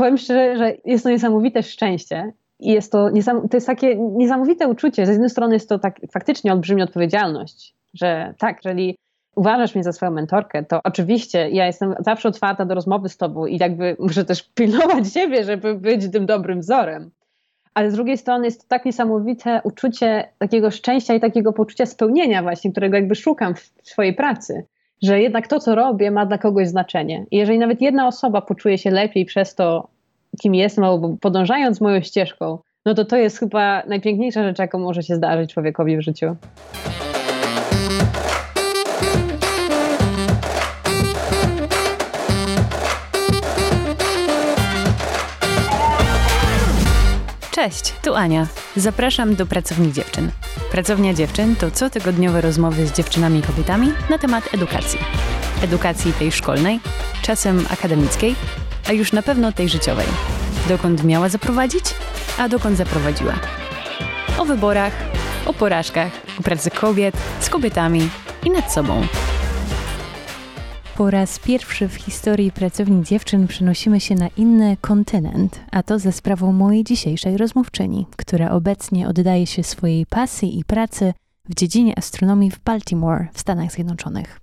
powiem szczerze, że jest to niesamowite szczęście i jest to, to jest takie niesamowite uczucie. Z jednej strony jest to tak faktycznie olbrzymia odpowiedzialność, że tak, jeżeli uważasz mnie za swoją mentorkę, to oczywiście ja jestem zawsze otwarta do rozmowy z tobą i jakby muszę też pilnować siebie, żeby być tym dobrym wzorem. Ale z drugiej strony jest to tak niesamowite uczucie takiego szczęścia i takiego poczucia spełnienia właśnie, którego jakby szukam w swojej pracy, że jednak to, co robię, ma dla kogoś znaczenie. I jeżeli nawet jedna osoba poczuje się lepiej przez to, kim jestem, albo podążając moją ścieżką, no to to jest chyba najpiękniejsza rzecz, jaką może się zdarzyć człowiekowi w życiu. Cześć, tu Ania. Zapraszam do Pracowni Dziewczyn. Pracownia Dziewczyn to cotygodniowe rozmowy z dziewczynami i kobietami na temat edukacji. Edukacji tej szkolnej, czasem akademickiej, a już na pewno tej życiowej. Dokąd miała zaprowadzić, a dokąd zaprowadziła. O wyborach, o porażkach, o pracy kobiet, z kobietami i nad sobą. Po raz pierwszy w historii pracowni dziewczyn przenosimy się na inny kontynent, a to ze sprawą mojej dzisiejszej rozmówczyni, która obecnie oddaje się swojej pasji i pracy w dziedzinie astronomii w Baltimore w Stanach Zjednoczonych.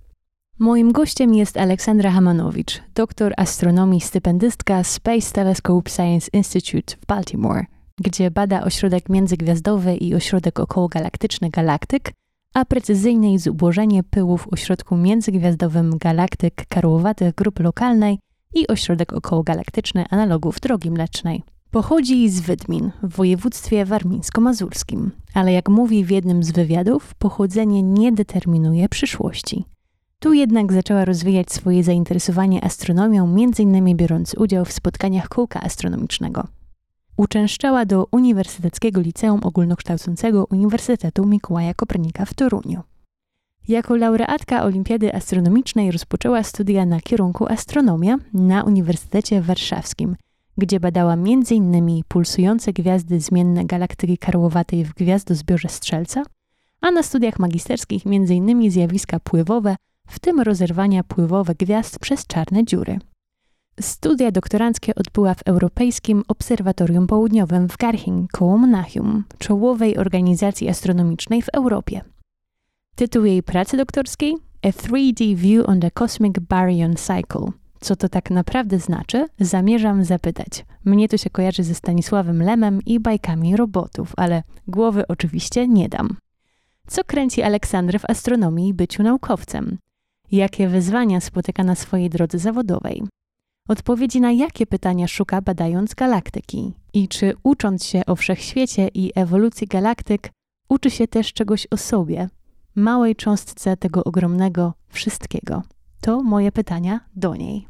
Moim gościem jest Aleksandra Hamanowicz, doktor astronomii, stypendystka Space Telescope Science Institute w Baltimore, gdzie bada ośrodek międzygwiazdowy i ośrodek okołogalaktyczny galaktyk, a precyzyjniej zubożenie pyłów ośrodku międzygwiazdowym galaktyk karłowatych grup lokalnej i ośrodek okołogalaktyczny analogów drogi mlecznej. Pochodzi z Wydmin w województwie warmińsko-mazurskim, ale jak mówi w jednym z wywiadów, pochodzenie nie determinuje przyszłości. Tu jednak zaczęła rozwijać swoje zainteresowanie astronomią, m.in. biorąc udział w spotkaniach kółka astronomicznego. Uczęszczała do Uniwersyteckiego Liceum Ogólnokształcącego Uniwersytetu Mikołaja Kopernika w Toruniu. Jako laureatka Olimpiady Astronomicznej rozpoczęła studia na kierunku astronomia na Uniwersytecie Warszawskim, gdzie badała m.in. pulsujące gwiazdy zmienne galaktyki karłowatej w gwiazdozbiorze Strzelca, a na studiach magisterskich m.in. zjawiska pływowe, w tym rozerwania pływowe gwiazd przez czarne dziury. Studia doktoranckie odbyła w Europejskim Obserwatorium Południowym w Garching koło Monachium, czołowej organizacji astronomicznej w Europie. Tytuł jej pracy doktorskiej A 3D View on the Cosmic Baryon Cycle. Co to tak naprawdę znaczy? Zamierzam zapytać. Mnie to się kojarzy ze Stanisławem Lemem i bajkami robotów, ale głowy oczywiście nie dam. Co kręci Aleksandrę w astronomii i byciu naukowcem? Jakie wyzwania spotyka na swojej drodze zawodowej? Odpowiedzi na jakie pytania szuka badając galaktyki? I czy ucząc się o wszechświecie i ewolucji galaktyk, uczy się też czegoś o sobie, małej cząstce tego ogromnego wszystkiego? To moje pytania do niej.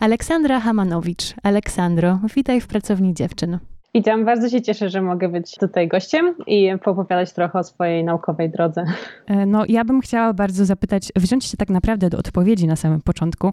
Aleksandra Hamanowicz. Aleksandro, witaj w pracowni dziewczyn. Witam, bardzo się cieszę, że mogę być tutaj gościem i poopowiadać trochę o swojej naukowej drodze. E, no, ja bym chciała bardzo zapytać, wziąć się tak naprawdę do odpowiedzi na samym początku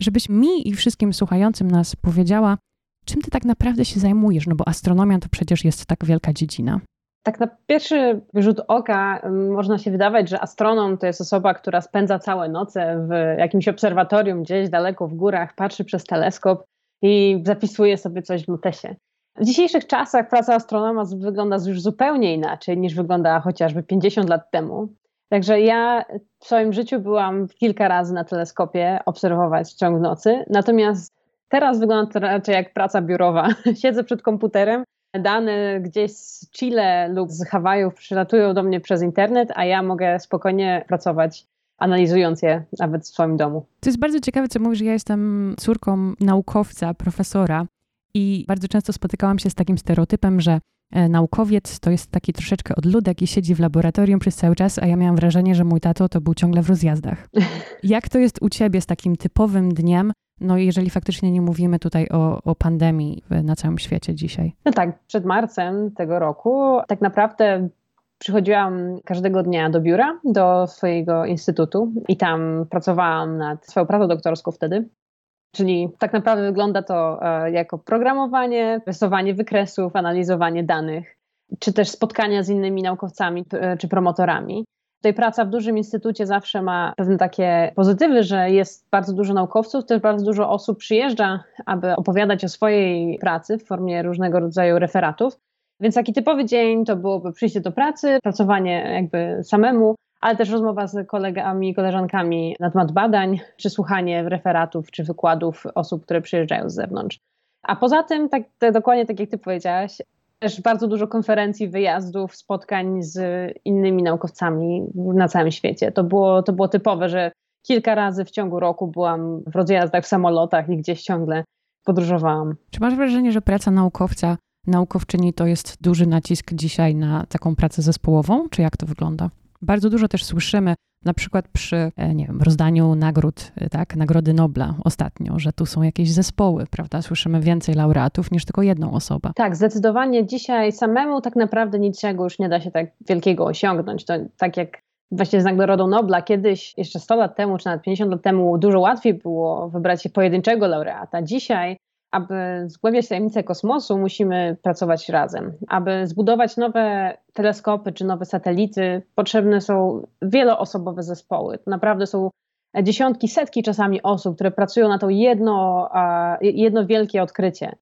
żebyś mi i wszystkim słuchającym nas powiedziała, czym ty tak naprawdę się zajmujesz, no bo astronomia to przecież jest tak wielka dziedzina. Tak na pierwszy rzut oka można się wydawać, że astronom to jest osoba, która spędza całe noce w jakimś obserwatorium gdzieś daleko w górach, patrzy przez teleskop i zapisuje sobie coś w notesie. W dzisiejszych czasach praca astronoma wygląda już zupełnie inaczej niż wygląda chociażby 50 lat temu. Także ja w swoim życiu byłam kilka razy na teleskopie obserwować w ciągu nocy, natomiast teraz wygląda to raczej jak praca biurowa. Siedzę przed komputerem, dane gdzieś z Chile lub z Hawajów przylatują do mnie przez internet, a ja mogę spokojnie pracować analizując je nawet w swoim domu. To jest bardzo ciekawe, co mówisz. Ja jestem córką naukowca, profesora i bardzo często spotykałam się z takim stereotypem, że naukowiec to jest taki troszeczkę odludek i siedzi w laboratorium przez cały czas, a ja miałam wrażenie, że mój tato to był ciągle w rozjazdach. Jak to jest u ciebie z takim typowym dniem, no jeżeli faktycznie nie mówimy tutaj o, o pandemii na całym świecie dzisiaj? No tak, przed marcem tego roku tak naprawdę przychodziłam każdego dnia do biura, do swojego instytutu i tam pracowałam nad swoją pracą doktorską wtedy. Czyli tak naprawdę wygląda to e, jako programowanie, rysowanie wykresów, analizowanie danych, czy też spotkania z innymi naukowcami czy promotorami. Tutaj praca w dużym instytucie zawsze ma pewne takie pozytywy, że jest bardzo dużo naukowców, też bardzo dużo osób przyjeżdża, aby opowiadać o swojej pracy w formie różnego rodzaju referatów. Więc taki typowy dzień to byłoby przyjście do pracy, pracowanie jakby samemu, ale też rozmowa z kolegami i koleżankami na temat badań, czy słuchanie referatów, czy wykładów osób, które przyjeżdżają z zewnątrz. A poza tym, tak, tak dokładnie tak jak ty powiedziałaś, też bardzo dużo konferencji, wyjazdów, spotkań z innymi naukowcami na całym świecie. To było, to było typowe, że kilka razy w ciągu roku byłam w rozjazdach, w samolotach i gdzieś ciągle podróżowałam. Czy masz wrażenie, że praca naukowca, naukowczyni to jest duży nacisk dzisiaj na taką pracę zespołową, czy jak to wygląda? Bardzo dużo też słyszymy, na przykład przy, e, nie wiem, rozdaniu nagród, e, tak, Nagrody Nobla ostatnio, że tu są jakieś zespoły, prawda? Słyszymy więcej laureatów niż tylko jedną osobę. Tak, zdecydowanie dzisiaj samemu tak naprawdę niczego już nie da się tak wielkiego osiągnąć. To tak jak właśnie z Nagrodą Nobla kiedyś, jeszcze 100 lat temu, czy nawet 50 lat temu, dużo łatwiej było wybrać się pojedynczego laureata. Dzisiaj aby zgłębiać tajemnice kosmosu, musimy pracować razem. Aby zbudować nowe teleskopy czy nowe satelity, potrzebne są wieloosobowe zespoły. Naprawdę są dziesiątki, setki czasami osób, które pracują na to jedno, jedno wielkie odkrycie.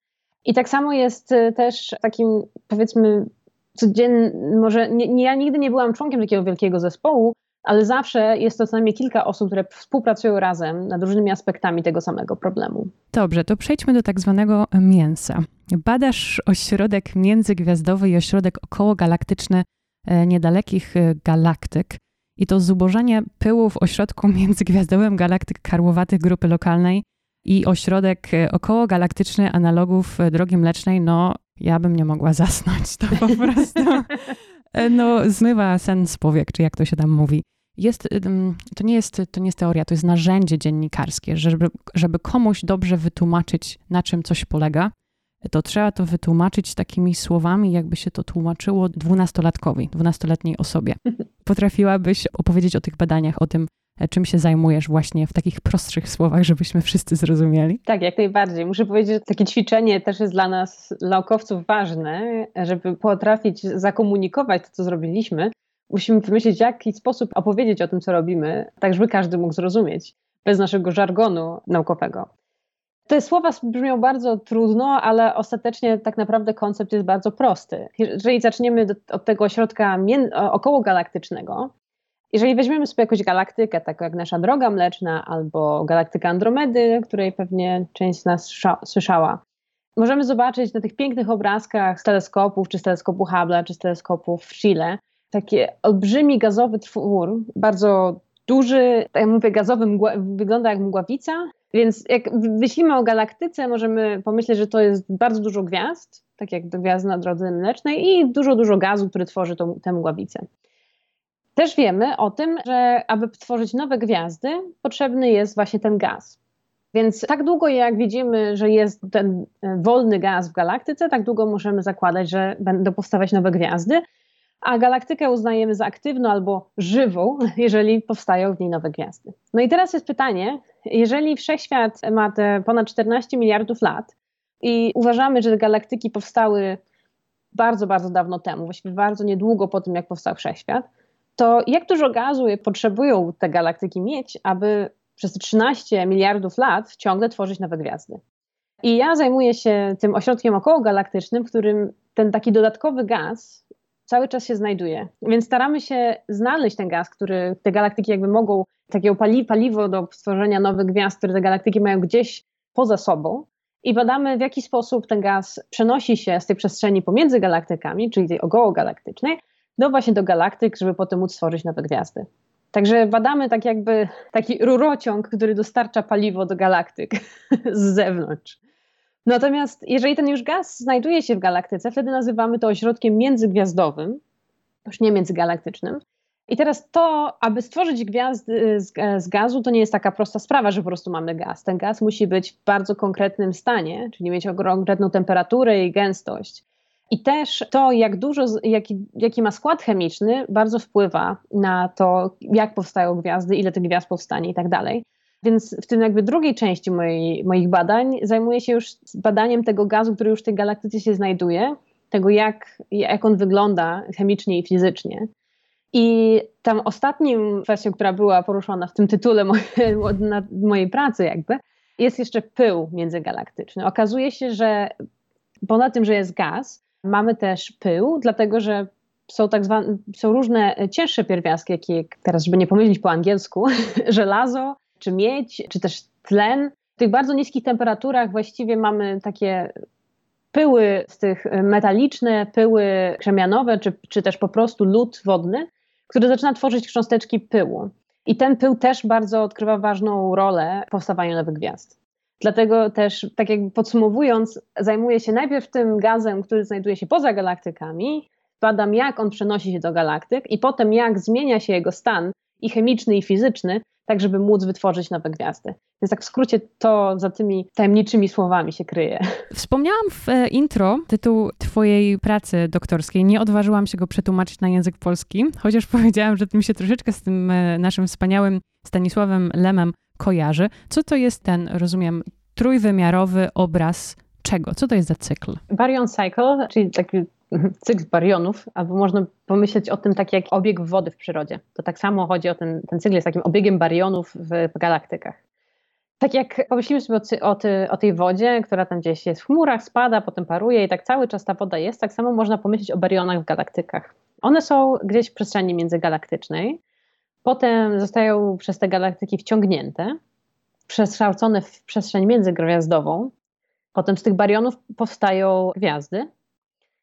I tak samo jest y, też takim, powiedzmy, codziennym, może nie, ja nigdy nie byłam członkiem takiego wielkiego zespołu, ale zawsze jest to co najmniej kilka osób, które współpracują razem nad różnymi aspektami tego samego problemu. Dobrze, to przejdźmy do tak zwanego mięsa. Badasz ośrodek międzygwiazdowy i ośrodek okołogalaktyczny e, niedalekich e, galaktyk. I to zubożenie pyłu w ośrodku międzygwiazdowym galaktyk karłowatych grupy lokalnej i ośrodek e, okołogalaktyczny analogów drogi mlecznej, no ja bym nie mogła zasnąć, to po prostu no, zmywa sen z powiek, czy jak to się tam mówi. Jest, to, nie jest, to nie jest teoria, to jest narzędzie dziennikarskie, żeby, żeby komuś dobrze wytłumaczyć, na czym coś polega, to trzeba to wytłumaczyć takimi słowami, jakby się to tłumaczyło dwunastolatkowi, dwunastoletniej osobie. Potrafiłabyś opowiedzieć o tych badaniach, o tym, e, czym się zajmujesz właśnie w takich prostszych słowach, żebyśmy wszyscy zrozumieli? Tak, jak najbardziej. Muszę powiedzieć, że takie ćwiczenie też jest dla nas, naukowców, ważne, żeby potrafić zakomunikować to, co zrobiliśmy. Musimy wymyślić, w jaki sposób opowiedzieć o tym, co robimy, tak żeby każdy mógł zrozumieć, bez naszego żargonu naukowego. Te słowa brzmią bardzo trudno, ale ostatecznie tak naprawdę koncept jest bardzo prosty. Jeżeli zaczniemy od tego ośrodka okołogalaktycznego, jeżeli weźmiemy sobie jakąś galaktykę, taką jak nasza droga mleczna albo galaktyka Andromedy, której pewnie część z nas słyszała, możemy zobaczyć na tych pięknych obrazkach z teleskopów, czy z teleskopu Hubble, czy z teleskopów w Chile, taki olbrzymi gazowy twór, bardzo duży, tak jak mówię, gazowy, mgła, wygląda jak mgławica, więc jak myślimy o galaktyce, możemy pomyśleć, że to jest bardzo dużo gwiazd, tak jak gwiazdy na drodze mlecznej i dużo, dużo gazu, który tworzy tą, tę mgławicę. Też wiemy o tym, że aby tworzyć nowe gwiazdy, potrzebny jest właśnie ten gaz. Więc tak długo jak widzimy, że jest ten e, wolny gaz w galaktyce, tak długo możemy zakładać, że będą powstawać nowe gwiazdy, a galaktykę uznajemy za aktywną albo żywą, jeżeli powstają w niej nowe gwiazdy. No i teraz jest pytanie, jeżeli wszechświat ma te ponad 14 miliardów lat i uważamy, że galaktyki powstały bardzo, bardzo dawno temu, właściwie bardzo niedługo po tym, jak powstał wszechświat, to jak dużo gazu potrzebują te galaktyki mieć, aby przez 13 miliardów lat ciągle tworzyć nowe gwiazdy? I ja zajmuję się tym ośrodkiem okołogalaktycznym, w którym ten taki dodatkowy gaz cały czas się znajduje. Więc staramy się znaleźć ten gaz, który te galaktyki jakby mogą, takie pali, paliwo do stworzenia nowych gwiazd, które te galaktyki mają gdzieś poza sobą. I badamy, w jaki sposób ten gaz przenosi się z tej przestrzeni pomiędzy galaktykami, czyli tej okołogalaktycznej, do właśnie do galaktyk, żeby potem móc stworzyć nowe gwiazdy. Także badamy tak jakby taki rurociąg, który dostarcza paliwo do galaktyk z zewnątrz. Natomiast jeżeli ten już gaz znajduje się w galaktyce, wtedy nazywamy to ośrodkiem międzygwiazdowym, już nie międzygalaktycznym. I teraz to, aby stworzyć gwiazdy z, z, gazu, to nie jest taka prosta sprawa, że po prostu mamy gaz. Ten gaz musi być w bardzo konkretnym stanie, czyli mieć konkretną temperaturę i gęstość. I też to, jak dużo, jaki, jaki ma skład chemiczny, bardzo wpływa na to, jak powstają gwiazdy, ile tych gwiazd powstanie i tak dalej. Więc w tym jakby drugiej części mojej, moich badań zajmuję się już badaniem tego gazu, który już w tej galaktyce się znajduje, tego jak, jak on wygląda chemicznie i fizycznie. I tam ostatnim kwestią, która była poruszona w tym tytule mojej, pracy jakby, jest jeszcze pył międzygalaktyczny. Okazuje się, że poza tym, że jest gaz, mamy też pył, dlatego że są tak zwane, są różne cięższe pierwiastki, jakie teraz, żeby nie pomylić po angielsku, żelazo, czy miedź, czy też tlen. W tych bardzo niskich temperaturach właściwie mamy takie pyły z tych metaliczne, pyły krzemianowe, czy, czy też po prostu lód wodny, który zaczyna tworzyć cząsteczki pyłu. I ten pył też bardzo odgrywa ważną rolę w powstawaniu nowych gwiazd. Dlatego też, tak jakby podsumowując, zajmuję się najpierw tym gazem, który znajduje się poza galaktykami, badam jak on przenosi się do galaktyk i potem jak zmienia się jego stan i chemiczny i fizyczny, tak żeby móc wytworzyć nowe gwiazdy. Więc tak w skrócie to za tymi tajemniczymi słowami się kryje. Wspomniałam w e, intro tytuł twojej pracy doktorskiej. Nie odważyłam się go przetłumaczyć na język polski, chociaż powiedziałam, że mi się troszeczkę z tym e, naszym wspaniałym Stanisławem Lemem kojarzy. Co to jest ten, rozumiem, trójwymiarowy obraz czego? Co to jest za cykl? Baryon Cycle, czyli taki cykl barionów, albo można pomyśleć o tym tak jak obieg wody w przyrodzie. To tak samo chodzi o ten, ten cykl, jest takim obiegiem barionów w galaktykach. Tak jak pomyślimy sobie o, o, tej wodzie, która tam gdzieś jest w chmurach, spada, potem paruje i tak cały czas ta woda jest, tak samo można pomyśleć o barionach w galaktykach. One są gdzieś w przestrzeni międzygalaktycznej, potem zostają przez te galaktyki wciągnięte, przekształcone w przestrzeń międzygwiazdową, potem z tych barionów powstają gwiazdy,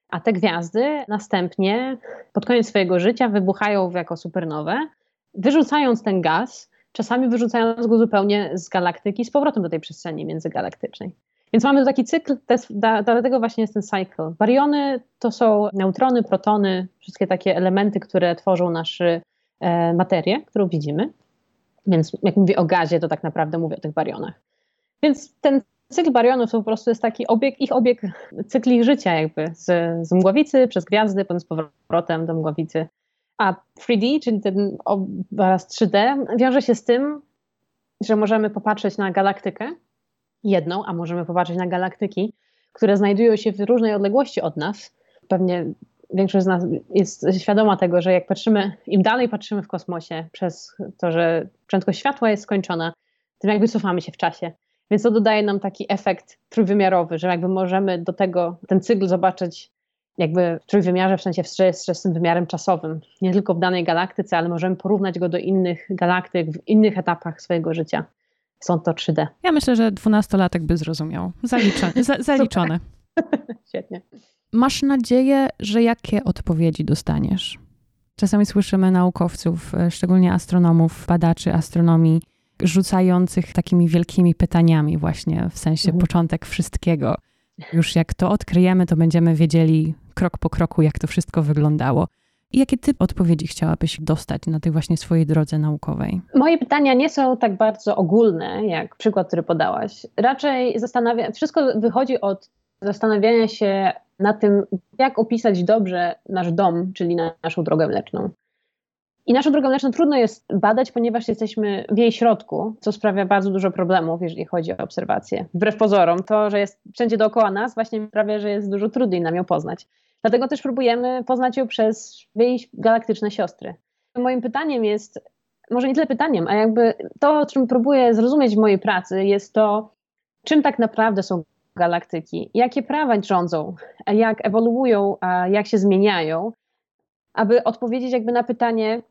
a te gwiazdy następnie pod koniec swojego życia wybuchają jako supernowe, wyrzucając ten gaz, czasami wyrzucając go zupełnie z galaktyki z powrotem do tej przestrzeni międzygalaktycznej. Więc mamy taki cykl, dlatego właśnie jest ten cycle. Bariony to są neutrony, protony, wszystkie takie elementy, które tworzą naszą e, materię, którą widzimy. Więc jak mówię o gazie, to tak naprawdę mówię o tych barionach. Więc ten cykl barionów to po prostu jest taki obieg, ich obieg, cykl ich życia jakby, z, z mgławicy przez gwiazdy, potem z powrotem do mgławicy. A 3D, czyli ten obraz 3D, wiąże się z tym, że możemy popatrzeć na galaktykę jedną, a możemy popatrzeć na galaktyki, które znajdują się w różnej odległości od nas. Pewnie większość z nas jest świadoma tego, że jak patrzymy, im dalej patrzymy w kosmosie przez to, że prędkość światła jest skończona, tym jakby cofamy się w czasie. Więc to dodaje nam taki efekt trójwymiarowy, że jakby możemy do tego, ten cykl zobaczyć jakby w trójwymiarze, w sensie w z, z tym wymiarem czasowym. Nie tylko w danej galaktyce, ale możemy porównać go do innych galaktyk w innych etapach swojego życia. Są to 3D. Ja myślę, że dwunastolatek by zrozumiał. Zaliczone. za, zaliczone. Świetnie. Masz nadzieję, że jakie odpowiedzi dostaniesz? Czasami słyszymy naukowców, e, szczególnie astronomów, badaczy astronomii, rzucających takimi wielkimi pytaniami, właśnie w sensie mhm. początek wszystkiego. Już jak to odkryjemy, to będziemy wiedzieli krok po kroku, jak to wszystko wyglądało. I jakie typ odpowiedzi chciałabyś dostać na tej właśnie swojej drodze naukowej? Moje pytania nie są tak bardzo ogólne, jak przykład, który podałaś. Raczej zastanawiam, wszystko wychodzi od zastanawiania się nad tym, jak opisać dobrze nasz dom, czyli naszą drogę mleczną. I naszą drogę mleczną trudno jest badać, ponieważ jesteśmy w jej środku, co sprawia bardzo dużo problemów, jeżeli chodzi o obserwacje. Wbrew pozorom, to, że jest wszędzie dookoła nas, właśnie sprawia, że jest dużo trudniej nam ją poznać. Dlatego też próbujemy poznać ją przez jej galaktyczne siostry. Moim pytaniem jest, może nie tyle pytaniem, a jakby to, o czym próbuję zrozumieć w mojej pracy, jest to, czym tak naprawdę są galaktyki, jakie prawa rządzą, jak ewoluują, jak się zmieniają, aby odpowiedzieć jakby na pytanie,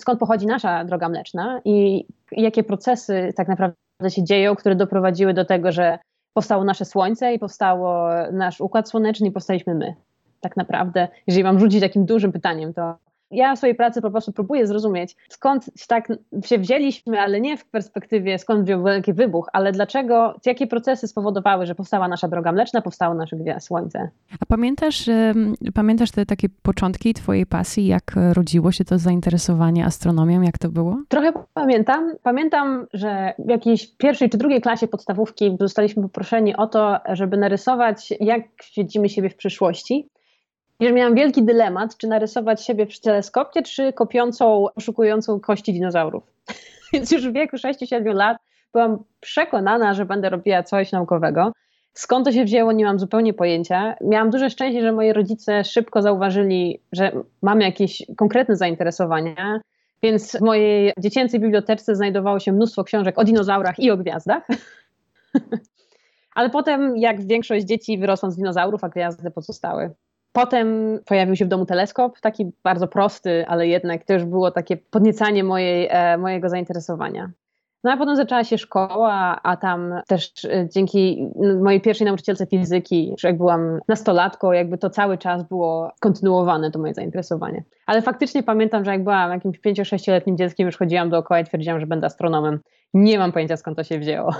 skąd pochodzi nasza droga mleczna i jakie procesy tak naprawdę się dzieją, które doprowadziły do tego, że powstało nasze Słońce i powstało nasz Układ Słoneczny i powstaliśmy my. Tak naprawdę, jeżeli mam rzucić takim dużym pytaniem, to ja w swojej pracy po prostu próbuję zrozumieć, skąd tak się wzięliśmy, ale nie w perspektywie skąd wziął wielki wybuch, ale dlaczego, jakie procesy spowodowały, że powstała nasza droga mleczna, powstało nasze gwiazd, słońce. A pamiętasz, pamiętasz te takie początki twojej pasji, jak rodziło się to zainteresowanie astronomią, jak to było? Trochę pamiętam. Pamiętam, że w jakiejś pierwszej czy drugiej klasie podstawówki zostaliśmy poproszeni o to, żeby narysować, jak widzimy siebie w przyszłości że miałam wielki dylemat, czy narysować siebie przy teleskopie, czy kopiącą, poszukującą kości dinozaurów. Więc już w wieku 6-7 lat byłam przekonana, że będę robiła coś naukowego. Skąd to się wzięło, nie mam zupełnie pojęcia. Miałam duże szczęście, że moi rodzice szybko zauważyli, że mamy jakieś konkretne zainteresowania, więc w mojej dziecięcej bibliotece znajdowało się mnóstwo książek o dinozaurach i o gwiazdach. Ale potem, jak większość dzieci, wyrosłam z dinozaurów, a gwiazdy pozostały. Potem pojawił się w domu teleskop, taki bardzo prosty, ale jednak też było takie podniecanie mojej, e, mojego zainteresowania. No a potem zaczęła się szkoła, a tam też e, dzięki mojej pierwszej nauczycielce fizyki, że jak byłam nastolatką, jakby to cały czas było kontynuowane to moje zainteresowanie. Ale faktycznie pamiętam, że jak byłam jakimś 5-6-letnim dzieckiem, już chodziłam dookoła i twierdziłam, że będę astronomem. Nie mam pojęcia skąd to się wzięło.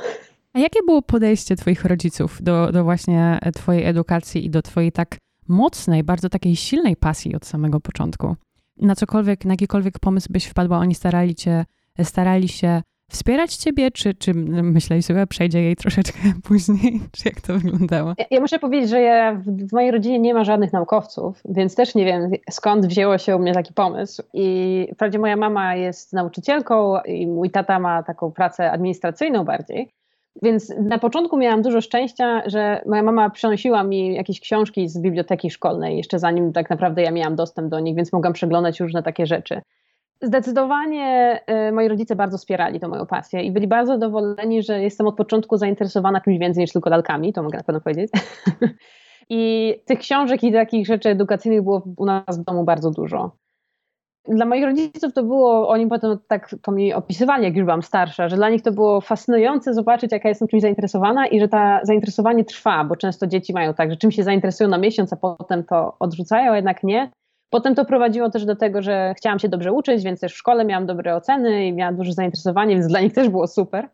A jakie było podejście Twoich rodziców do, do właśnie Twojej edukacji i do Twojej tak mocnej, bardzo takiej silnej pasji od samego początku? Na cokolwiek, na jakikolwiek pomysł byś wpadła, oni starali, cię, starali się wspierać ciebie, czy, czy myśleli sobie, przejdzie jej troszeczkę później? Czy jak to wyglądało? Ja, ja muszę powiedzieć, że ja w, w, mojej rodzinie nie ma żadnych naukowców, więc też nie wiem skąd wzięło się u mnie taki pomysł. I wprawdzie moja mama jest nauczycielką i mój tata ma taką pracę administracyjną bardziej. Więc na początku miałam dużo szczęścia, że moja mama przynosiła mi jakieś książki z biblioteki szkolnej, jeszcze zanim tak naprawdę ja miałam dostęp do nich, więc mogłam przeglądać różne takie rzeczy. Zdecydowanie y, moi rodzice bardzo wspierali tę moją pasję i byli bardzo zadowoleni, że jestem od początku zainteresowana czymś więcej niż tylko lalkami, to mogę na pewno powiedzieć. I tych książek i takich rzeczy edukacyjnych było u nas w domu bardzo dużo. Dla moich rodziców to było, oni potem tak to mi opisywali, jak już byłam starsza, że dla nich to było fascynujące zobaczyć, jaka jestem czymś zainteresowana i że to zainteresowanie trwa, bo często dzieci mają tak, że czym się zainteresują na miesiąc, a potem to odrzucają, jednak nie. Potem to prowadziło też do tego, że chciałam się dobrze uczyć, więc też w szkole miałam dobre oceny i miałam duże zainteresowanie, więc dla nich też było super.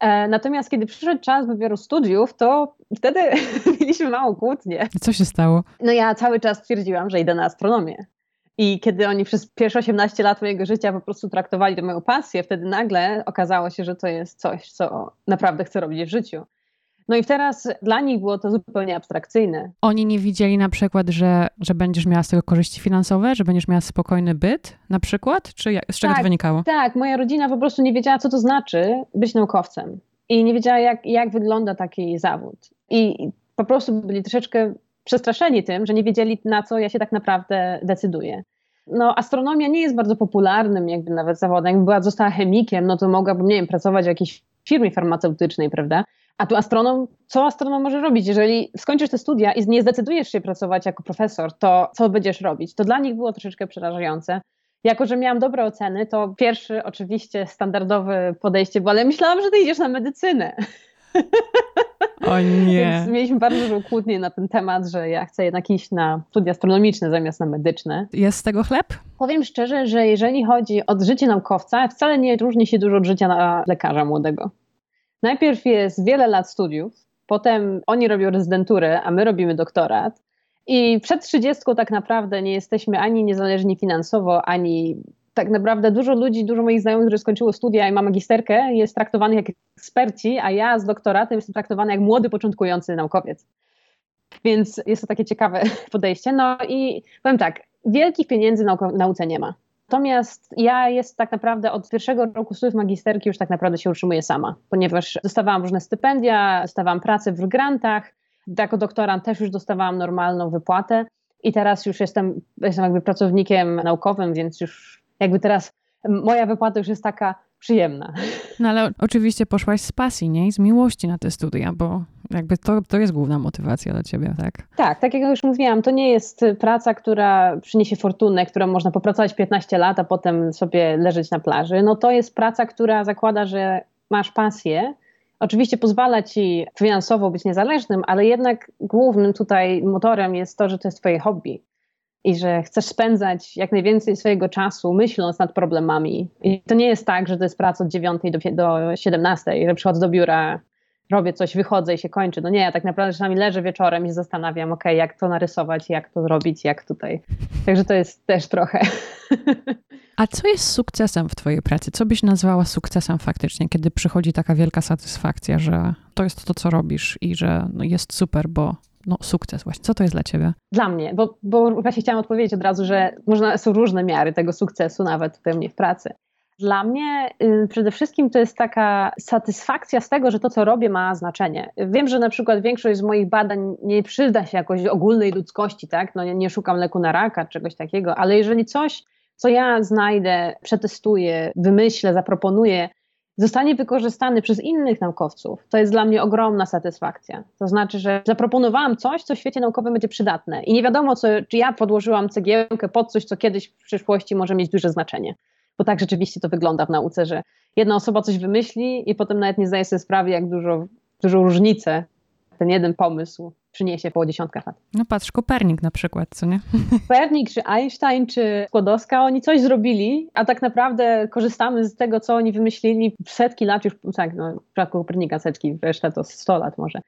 E, natomiast kiedy przyszedł czas wyboru studiów, to wtedy mieliśmy małą kłótnię. Co się stało? No ja cały czas twierdziłam, że idę na astronomię. I kiedy oni przez pierwsze 18 lat mojego życia po prostu traktowali to moją pasję, wtedy nagle okazało się, że to jest coś, co naprawdę chcę robić w życiu. No i teraz dla nich było to zupełnie abstrakcyjne. Oni nie widzieli na przykład, że, że będziesz miała z tego korzyści finansowe, że będziesz miała spokojny byt na przykład? Czy jak, z czego tak, to wynikało? Tak, moja rodzina po prostu nie wiedziała, co to znaczy być naukowcem. I nie wiedziała, jak, jak wygląda taki zawód. I po prostu byli troszeczkę przestraszeni tym, że nie wiedzieli, na co ja się tak naprawdę decyduję. No, astronomia nie jest bardzo popularnym jakby nawet zawodem. Jakbym była, została chemikiem, no to mogłabym, nie wiem, pracować w jakiejś firmie farmaceutycznej, prawda? A tu astronom, co astronom może robić? Jeżeli skończysz te studia i nie zdecydujesz się pracować jako profesor, to co będziesz robić? To dla nich było troszeczkę przerażające. Jako, że miałam dobre oceny, to pierwszy oczywiście standardowe podejście było, ale myślałam, że ty idziesz na medycynę. O nie. Więc mieliśmy bardzo dużo kłótni na ten temat, że ja chcę jednak iść na studia astronomiczne zamiast na medyczne. Jest z tego chleb? Powiem szczerze, że jeżeli chodzi o życie naukowca, wcale nie różni się dużo od życia lekarza młodego. Najpierw jest wiele lat studiów, potem oni robią rezydenturę, a my robimy doktorat. I przed 30 tak naprawdę nie jesteśmy ani niezależni finansowo, ani tak naprawdę dużo ludzi, dużo moich znajomych, którzy skończyło studia i ma magisterkę, jest traktowanych jak eksperci, a ja z doktoratem jestem traktowany jak młody, początkujący naukowiec. Więc jest to takie ciekawe podejście. No i powiem tak, wielkich pieniędzy nauce nie ma. Natomiast ja jest tak naprawdę od pierwszego roku studiów magisterki już tak naprawdę się utrzymuję sama, ponieważ dostawałam różne stypendia, dostawałam pracę w grantach, jako doktorant też już dostawałam normalną wypłatę i teraz już jestem, jestem jakby pracownikiem naukowym, więc już jakby teraz moja wypłata już jest taka przyjemna. No ale oczywiście poszłaś z pasji, nie? I z miłości na te studia, bo jakby to, to jest główna motywacja dla ciebie, tak? Tak, tak jak już mówiłam, to nie jest praca, która przyniesie fortunę, którą można popracować 15 lat, a potem sobie leżeć na plaży. No to jest praca, która zakłada, że masz pasję, Oczywiście pozwala ci finansowo być niezależnym, ale jednak głównym tutaj motorem jest to, że to jest twoje hobby i że chcesz spędzać jak najwięcej swojego czasu myśląc nad problemami. I to nie jest tak, że to jest praca od 9 do, do 17, że przychodzę do biura, robię coś, wychodzę i się kończy. No nie, ja tak naprawdę czasami leżę wieczorem i się zastanawiam, ok, jak to narysować, jak to zrobić, jak tutaj. Także to jest też trochę. A co jest sukcesem w Twojej pracy? Co byś nazwała sukcesem faktycznie, kiedy przychodzi taka wielka satysfakcja, że to jest to, co robisz i że no jest super, bo no, sukces właśnie. Co to jest dla ciebie? Dla mnie, bo, bo właśnie chciałam odpowiedzieć od razu, że można, są różne miary tego sukcesu, nawet u mnie w pracy. Dla mnie y, przede wszystkim to jest taka satysfakcja z tego, że to, co robię, ma znaczenie. Wiem, że na przykład większość z moich badań nie przyda się jakoś ogólnej ludzkości, tak? No nie, nie szukam leku na raka, czegoś takiego, ale jeżeli coś, co ja znajdę, przetestuję, wymyślę, zaproponuję, zostanie wykorzystany przez innych naukowców, to jest dla mnie ogromna satysfakcja. To znaczy, że zaproponowałam coś, co w świecie naukowym będzie przydatne i nie wiadomo, co, czy ja podłożyłam cegiełkę pod coś, co kiedyś w przyszłości może mieć duże znaczenie. Bo tak rzeczywiście to wygląda w nauce, że jedna osoba coś wymyśli i potem nawet nie zdaje sobie sprawy, jak dużo, dużą różnicę ten jeden pomysł przyniesie po dziesiątkach lat. No patrz, Kopernik na przykład, co nie? Kopernik, czy Einstein, czy Skłodowska, oni coś zrobili, a tak naprawdę korzystamy z tego, co oni wymyślili setki lat już, tak, no, w przypadku Kopernika setki, reszta to 100 lat może.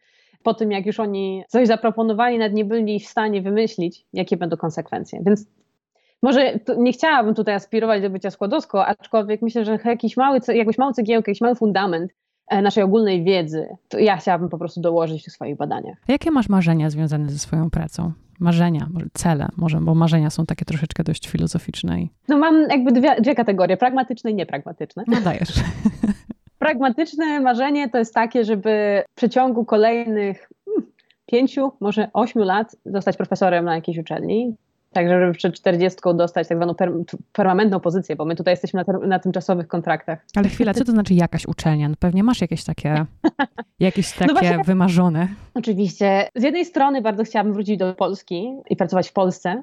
Po tym, jak już oni coś zaproponowali, nawet nie byli w stanie wymyślić, jakie będą konsekwencje. Więc może nie chciałabym tutaj aspirować do bycia składowską, aczkolwiek myślę, że jakiś mały, jakąś małą cegiełkę, jakiś mały fundament naszej ogólnej wiedzy, to ja chciałabym po prostu dołożyć w swoich badaniach. Jakie masz marzenia związane ze swoją pracą? Marzenia, cele może, bo marzenia są takie troszeczkę dość filozoficzne. I... No mam jakby dwie, dwie kategorie, pragmatyczne i niepragmatyczne. No dajesz. Pragmatyczne marzenie to jest takie, żeby w przeciągu kolejnych hmm, pięciu, może ośmiu lat zostać profesorem na jakiejś uczelni. Tak, żeby przed 40 dostać tak zwaną per, permanentną pozycję, bo my tutaj jesteśmy na, na, tymczasowych kontraktach. Ale chwila, co to znaczy jakaś uczelnia? No pewnie masz jakieś takie, jakieś takie no wymarzone. Oczywiście. Z jednej strony bardzo chciałabym wrócić do Polski i pracować w Polsce.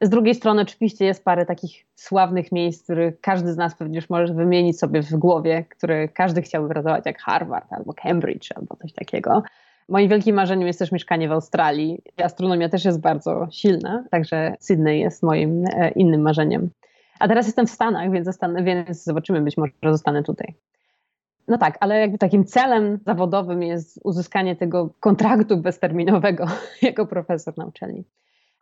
Z drugiej strony oczywiście jest parę takich sławnych miejsc, których każdy z nas pewnie już może wymienić sobie w głowie, które każdy chciałby pracować, jak Harvard albo Cambridge albo coś takiego. Moim wielkim marzeniem jest też mieszkanie w Australii. Astronomia też jest bardzo silna, także Sydney jest moim e, innym marzeniem. A teraz jestem w Stanach, więc, zostanę, więc zobaczymy, być może zostanę tutaj. No tak, ale jakby takim celem zawodowym jest uzyskanie tego kontraktu bezterminowego jako profesor na uczelni.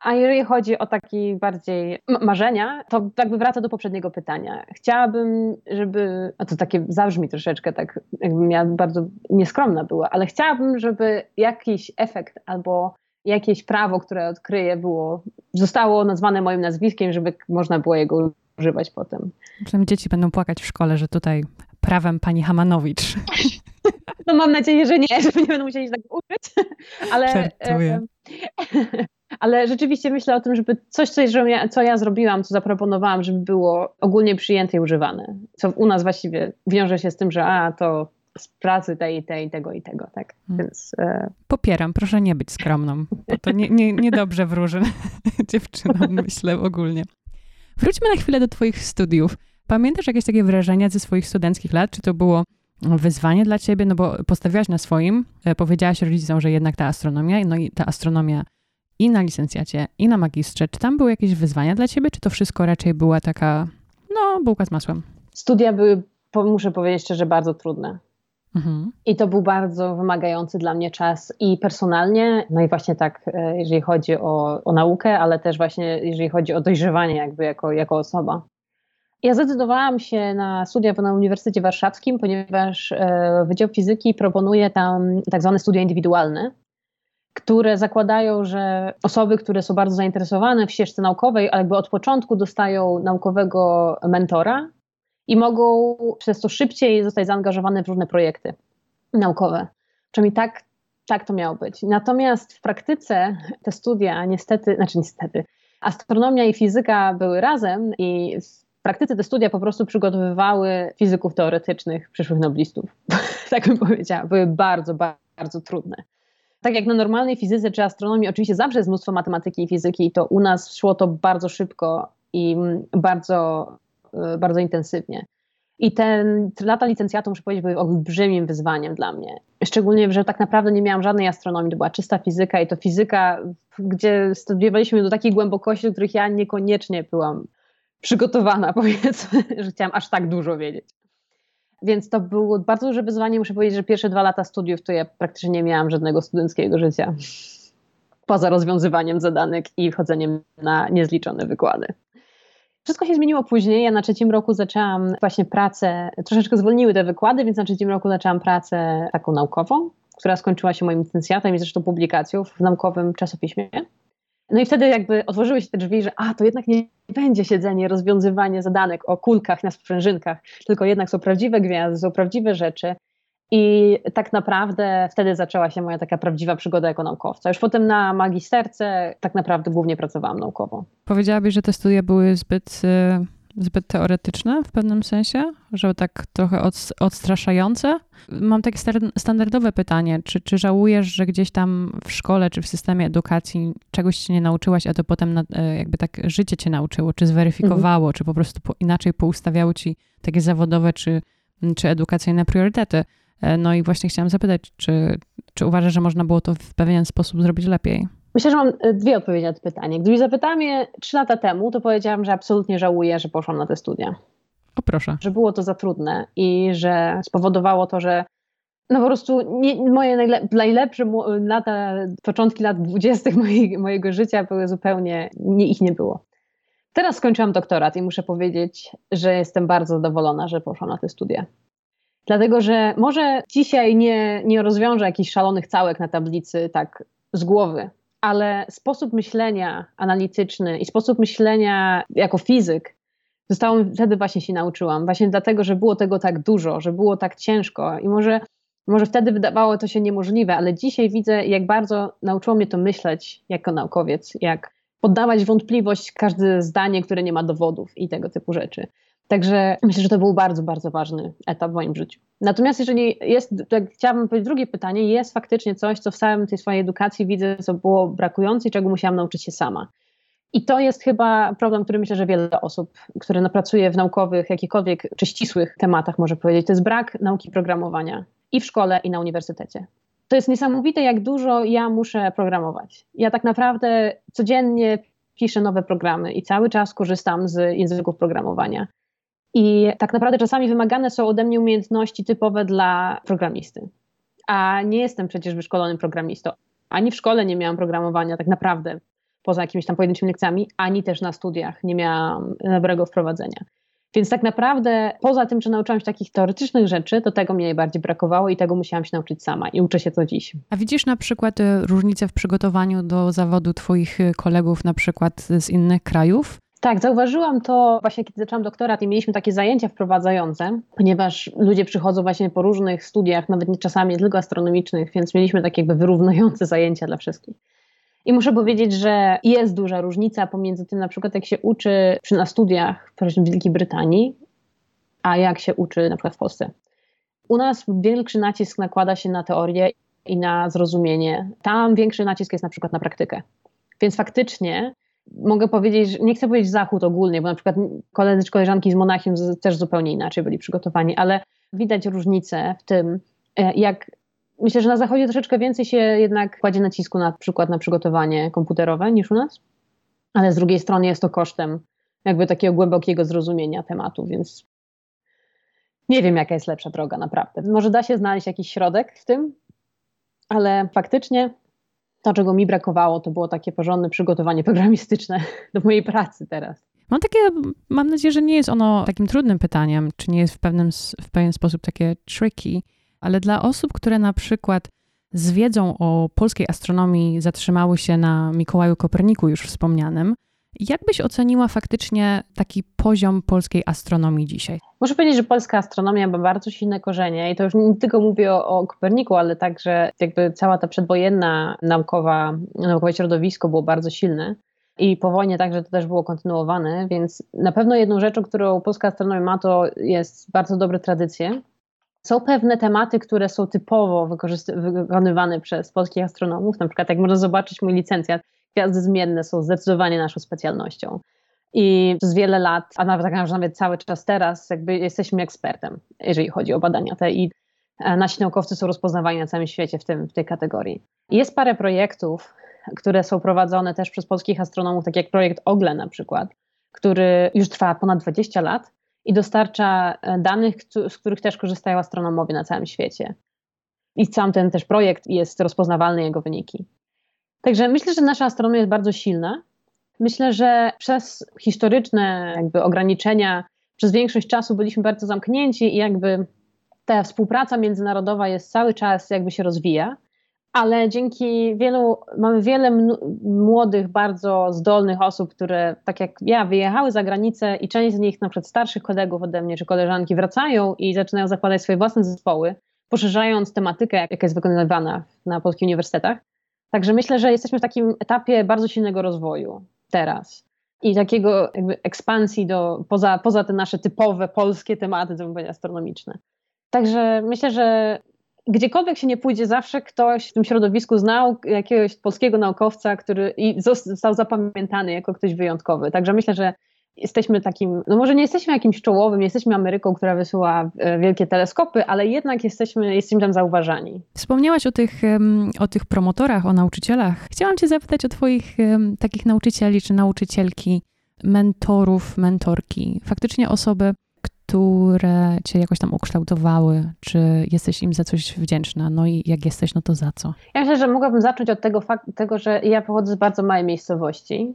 A jeżeli chodzi o takie bardziej marzenia, to jakby wraca do poprzedniego pytania. Chciałabym, żeby, a to takie zabrzmi troszeczkę tak, jakbym ja bardzo nieskromna była, ale chciałabym, żeby jakiś efekt albo jakieś prawo, które odkryję, było, zostało nazwane moim nazwiskiem, żeby można było jego używać potem. Przynajmniej dzieci będą płakać w szkole, że tutaj prawem pani Hamanowicz. No mam nadzieję, że nie, że nie będą musieli się tak uczyć, ale... Żartuję. Ale rzeczywiście myślę o tym, żeby coś, coś co ja zrobiłam, co zaproponowałam, żeby było ogólnie przyjęte i używane. Co u nas właściwie wiąże się z tym, że a to z pracy tej, tej, tego i tego, tak. Hmm. Więc, e... Popieram, proszę nie być skromną, bo to niedobrze nie, nie, nie wróży dziewczynom, myślę ogólnie. Wróćmy na chwilę do twoich studiów. Pamiętasz jakieś takie wrażenia ze swoich studenckich lat? Czy to było wyzwanie dla ciebie? No bo postawiłaś na swoim, e, powiedziałaś rodzicom, że jednak ta astronomia, no i ta astronomia i na licencjacie, i na magistrze. Czy tam były jakieś wyzwania dla ciebie, czy to wszystko raczej była taka, no, bułka z masłem? Studia były, muszę powiedzieć szczerze, bardzo trudne. Mhm. I to był bardzo wymagający dla mnie czas i personalnie, no i właśnie tak, e, jeżeli chodzi o, o naukę, ale też właśnie jeżeli chodzi o dojrzewanie jakby jako, jako osoba. Ja zdecydowałam się na studia na Uniwersytecie Warszawskim, ponieważ e, Wydział Fizyki proponuje tam tak zwane studia indywidualne, które zakładają, że osoby, które są bardzo zainteresowane w ścieżce naukowej, jakby od początku dostają naukowego mentora i mogą przez to szybciej zostać zaangażowane w różne projekty naukowe. Przynajmniej tak, tak to miało być. Natomiast w praktyce te studia niestety, znaczy niestety, astronomia i fizyka były razem i praktyce te studia po prostu przygotowywały fizyków teoretycznych, przyszłych noblistów. tak bym powiedziała. Były bardzo, bardzo trudne tak jak na normalnej fizyce czy astronomii, oczywiście zawsze jest mnóstwo matematyki i fizyki, to u nas szło to bardzo szybko i bardzo, y, bardzo intensywnie. I te lata licencjatu, muszę powiedzieć, były olbrzymim wyzwaniem dla mnie. Szczególnie, że tak naprawdę nie miałam żadnej astronomii, to była czysta fizyka i to fizyka, gdzie studiowaliśmy do takiej głębokości, do których ja niekoniecznie byłam przygotowana, powiedzmy, że chciałam aż tak dużo wiedzieć. Więc to było bardzo duże wyzwanie. Muszę powiedzieć, że pierwsze dwa lata studiów to ja praktycznie nie miałam żadnego studenckiego życia. Poza rozwiązywaniem zadanek i wchodzeniem na niezliczone wykłady. Wszystko się zmieniło później. Ja na trzecim roku zaczęłam właśnie pracę, troszeczkę zwolniły te wykłady, więc na trzecim roku zaczęłam pracę taką naukową, która skończyła się moim licencjatem i zresztą publikacją w naukowym czasopiśmie. No i wtedy jakby otworzyły się te drzwi, że a, to jednak nie będzie siedzenie, rozwiązywanie zadanek o kulkach na sprężynkach, tylko jednak są prawdziwe gwiazdy, są prawdziwe rzeczy. I tak naprawdę wtedy zaczęła się moja taka prawdziwa przygoda jako naukowca. Już potem na magisterce tak naprawdę głównie pracowałam naukowo. Powiedziałabyś, że te studia były zbyt y, zbyt teoretyczne w pewnym sensie, że tak trochę odstraszające. Mam takie standardowe pytanie, czy, czy żałujesz, że gdzieś tam w szkole czy w systemie edukacji czegoś się nie nauczyłaś, a to potem e, jakby tak życie cię nauczyło, czy zweryfikowało, mhm. czy po prostu inaczej poustawiało ci takie zawodowe czy, czy edukacyjne priorytety? E, no i właśnie chciałam zapytać, czy, czy uważasz, że można było to w pewien sposób zrobić lepiej? Myślę, że mam e, dwie odpowiedzi na to pytanie. Gdybyś zapytała mnie trzy lata temu, to powiedziałam, że absolutnie żałuję, że poszłam na te studia. O proszę. Że było to za trudne i że spowodowało to, że no po prostu nie, moje najle najlepsze lata, początki lat dwudziestych mojego życia były zupełnie, nie, ich nie było. Teraz skończyłam doktorat i muszę powiedzieć, że jestem bardzo zadowolona, że poszłam na te studia. Dlatego, że może dzisiaj nie, nie rozwiążę jakichś szalonych całek na tablicy tak z głowy, ale sposób myślenia analityczny i sposób myślenia jako fizyk zostało wtedy właśnie się nauczyłam. Właśnie dlatego, że było tego tak dużo, że było tak ciężko i może, może wtedy wydawało to się niemożliwe, ale dzisiaj widzę, jak bardzo nauczyło mnie to myśleć jako naukowiec, jak poddawać wątpliwość każde zdanie, które nie ma dowodów i tego typu rzeczy. Także myślę, że to był bardzo, bardzo ważny etap w moim życiu. Natomiast jeżeli jest, tak chciałabym powiedzieć drugie pytanie, jest faktycznie coś, co w całym tej swojej edukacji widzę, co było brakujące i czego musiałam nauczyć się sama. I to jest chyba problem, który myślę, że wiele osób, które pracuje w naukowych, jakichkolwiek czy ścisłych tematach, może powiedzieć, to jest brak nauki programowania i w szkole, i na uniwersytecie. To jest niesamowite, jak dużo ja muszę programować. Ja tak naprawdę codziennie piszę nowe programy i cały czas korzystam z języków programowania. I tak naprawdę czasami wymagane są ode mnie umiejętności typowe dla programisty. A nie jestem przecież wyszkolonym programistą. Ani w szkole nie miałam programowania tak naprawdę, poza jakimiś tam pojedynczymi lekcjami, ani też na studiach nie miałam dobrego wprowadzenia. Więc tak naprawdę, poza tym, że nauczyłam się takich teoretycznych rzeczy, to tego mnie najbardziej brakowało i tego musiałam się nauczyć sama i uczę się to dziś. A widzisz na przykład e, różnicę w przygotowaniu do zawodu Twoich e, kolegów, na przykład z innych krajów? Tak, zauważyłam to właśnie, kiedy zaczęłam doktorat i mieliśmy takie zajęcia wprowadzające, ponieważ ludzie przychodzą właśnie po różnych studiach, nawet czasami nie tylko astronomicznych, więc mieliśmy takie jakby wyrównujące zajęcia dla wszystkich. I muszę powiedzieć, że jest duża różnica pomiędzy tym, na przykład, jak się uczy przy, na studiach w Wielkiej Brytanii, a jak się uczy na przykład w Polsce. U nas większy nacisk nakłada się na teorię i na zrozumienie. Tam większy nacisk jest na przykład na praktykę. Więc faktycznie mogę powiedzieć, że nie chcę powiedzieć zachód ogólnie, bo na przykład koledzy czy koleżanki z Monachium też zupełnie inaczej byli przygotowani, ale widać różnicę w tym, e, jak myślę, że na zachodzie troszeczkę więcej się jednak kładzie nacisku na przykład na przygotowanie komputerowe niż u nas, ale z drugiej strony jest to kosztem jakby takiego głębokiego zrozumienia tematu, więc nie wiem, jaka jest lepsza droga, naprawdę. Może da się znaleźć jakiś środek w tym, ale faktycznie to, czego mi brakowało, to było takie porządne przygotowanie programistyczne do mojej pracy teraz. Mam takie, mam nadzieję, że nie jest ono takim trudnym pytaniem, czy nie jest w, pewnym, w pewien sposób takie tricky, ale dla osób, które na przykład z wiedzą o polskiej astronomii zatrzymały się na Mikołaju Koperniku już wspomnianym, jak byś oceniła faktycznie taki poziom polskiej astronomii dzisiaj? Muszę powiedzieć, że polska astronomia ma bardzo silne korzenie i to już nie tylko mówię o, o Koperniku, ale także jakby cała ta przedwojenna naukowa, naukowe środowisko było bardzo silne. I po wojnie także to też było kontynuowane, więc na pewno jedną rzeczą, którą polska astronomia ma, to jest bardzo dobre tradycje. Są pewne tematy, które są typowo wykonywane przez polskich astronomów, na przykład jak można zobaczyć mój licencjat, gwiazdy zmienne są zdecydowanie naszą specjalnością. I przez wiele lat, a nawet, tak nawet cały czas teraz, jakby jesteśmy ekspertem, jeżeli chodzi o badania te i e, nasi naukowcy są rozpoznawani na całym świecie w, tym, w tej kategorii. Jest parę projektów, które są prowadzone też przez polskich astronomów, tak jak projekt OGLE na przykład, który już trwa ponad 20 lat i dostarcza e, danych, z których też korzystają astronomowie na całym świecie. I sam ten też projekt jest rozpoznawalny, jego wyniki. Także myślę, że nasza astronomia jest bardzo silna. Myślę, że przez historyczne jakby ograniczenia, przez większość czasu byliśmy bardzo zamknięci i jakby ta współpraca międzynarodowa jest cały czas jakby się rozwija, ale dzięki wielu, mamy wiele młodych, bardzo zdolnych osób, które tak jak ja wyjechały za granicę i część z nich, na przykład starszych kolegów ode mnie czy koleżanki wracają i zaczynają zakładać swoje własne zespoły, poszerzając tematykę, jaka jest wykonywana na polskich uniwersytetach. Także myślę, że jesteśmy w takim etapie bardzo silnego rozwoju teraz i takiego ekspansji do, poza, poza te nasze typowe polskie tematy, bym astronomiczne. Także myślę, że gdziekolwiek się nie pójdzie, zawsze ktoś w tym środowisku znał jakiegoś polskiego naukowca, który i został zapamiętany jako ktoś wyjątkowy. Także myślę, że jesteśmy takim, no może nie jesteśmy jakimś czołowym, nie jesteśmy Ameryką, która wysyła e, wielkie teleskopy, ale jednak jesteśmy, jesteśmy tam zauważani. Wspomniałaś o tych, o tych promotorach, o nauczycielach. Chciałam cię zapytać o twoich takich nauczycieli czy nauczycielki, mentorów, mentorki. Faktycznie osoby, które cię jakoś tam ukształtowały? Czy jesteś im za coś wdzięczna? No i jak jesteś, no to za co? Ja myślę, że mogłabym zacząć od tego faktu, tego, że ja pochodzę z bardzo małej miejscowości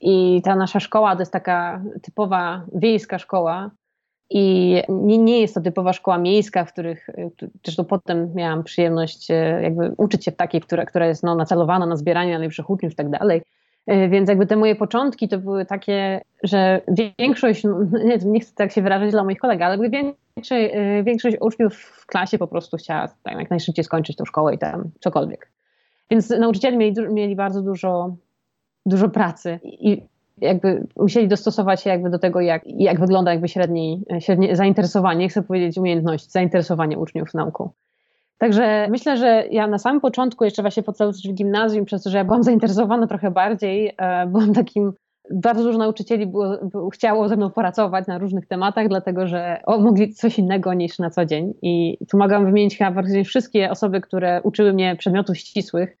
i ta nasza szkoła to jest taka typowa wiejska szkoła i nie, nie jest to typowa szkoła miejska, w których, zresztą potem miałam przyjemność e, jakby uczyć się w takiej, która, która jest no, nacelowana na zbieranie najlepszych uczniów i tak dalej, E, więc jakby te moje początki to były takie, że większość, nie, nie chcę tak się wyrażać dla moich kolegów, ale większość, większość uczniów w klasie po prostu chciała tak, jak najszybciej skończyć tą szkołę i tam cokolwiek. Więc nauczyciele mieli, mieli bardzo dużo, dużo pracy i jakby musieli dostosować się jakby do tego, jak, jak wygląda jakby średnie, średnie zainteresowanie, chcę powiedzieć umiejętność, zainteresowanie uczniów nauką. Także myślę, że ja na samym początku, jeszcze właśnie podstawówce w gimnazjum, przez to, że ja byłam zainteresowana trochę bardziej, e, byłam takim, bardzo dużo nauczycieli było, chciało ze mną pracować na różnych tematach, dlatego że o, mogli coś innego niż na co dzień. I tu mogłam wymienić chyba wszystkie osoby, które uczyły mnie przedmiotów ścisłych,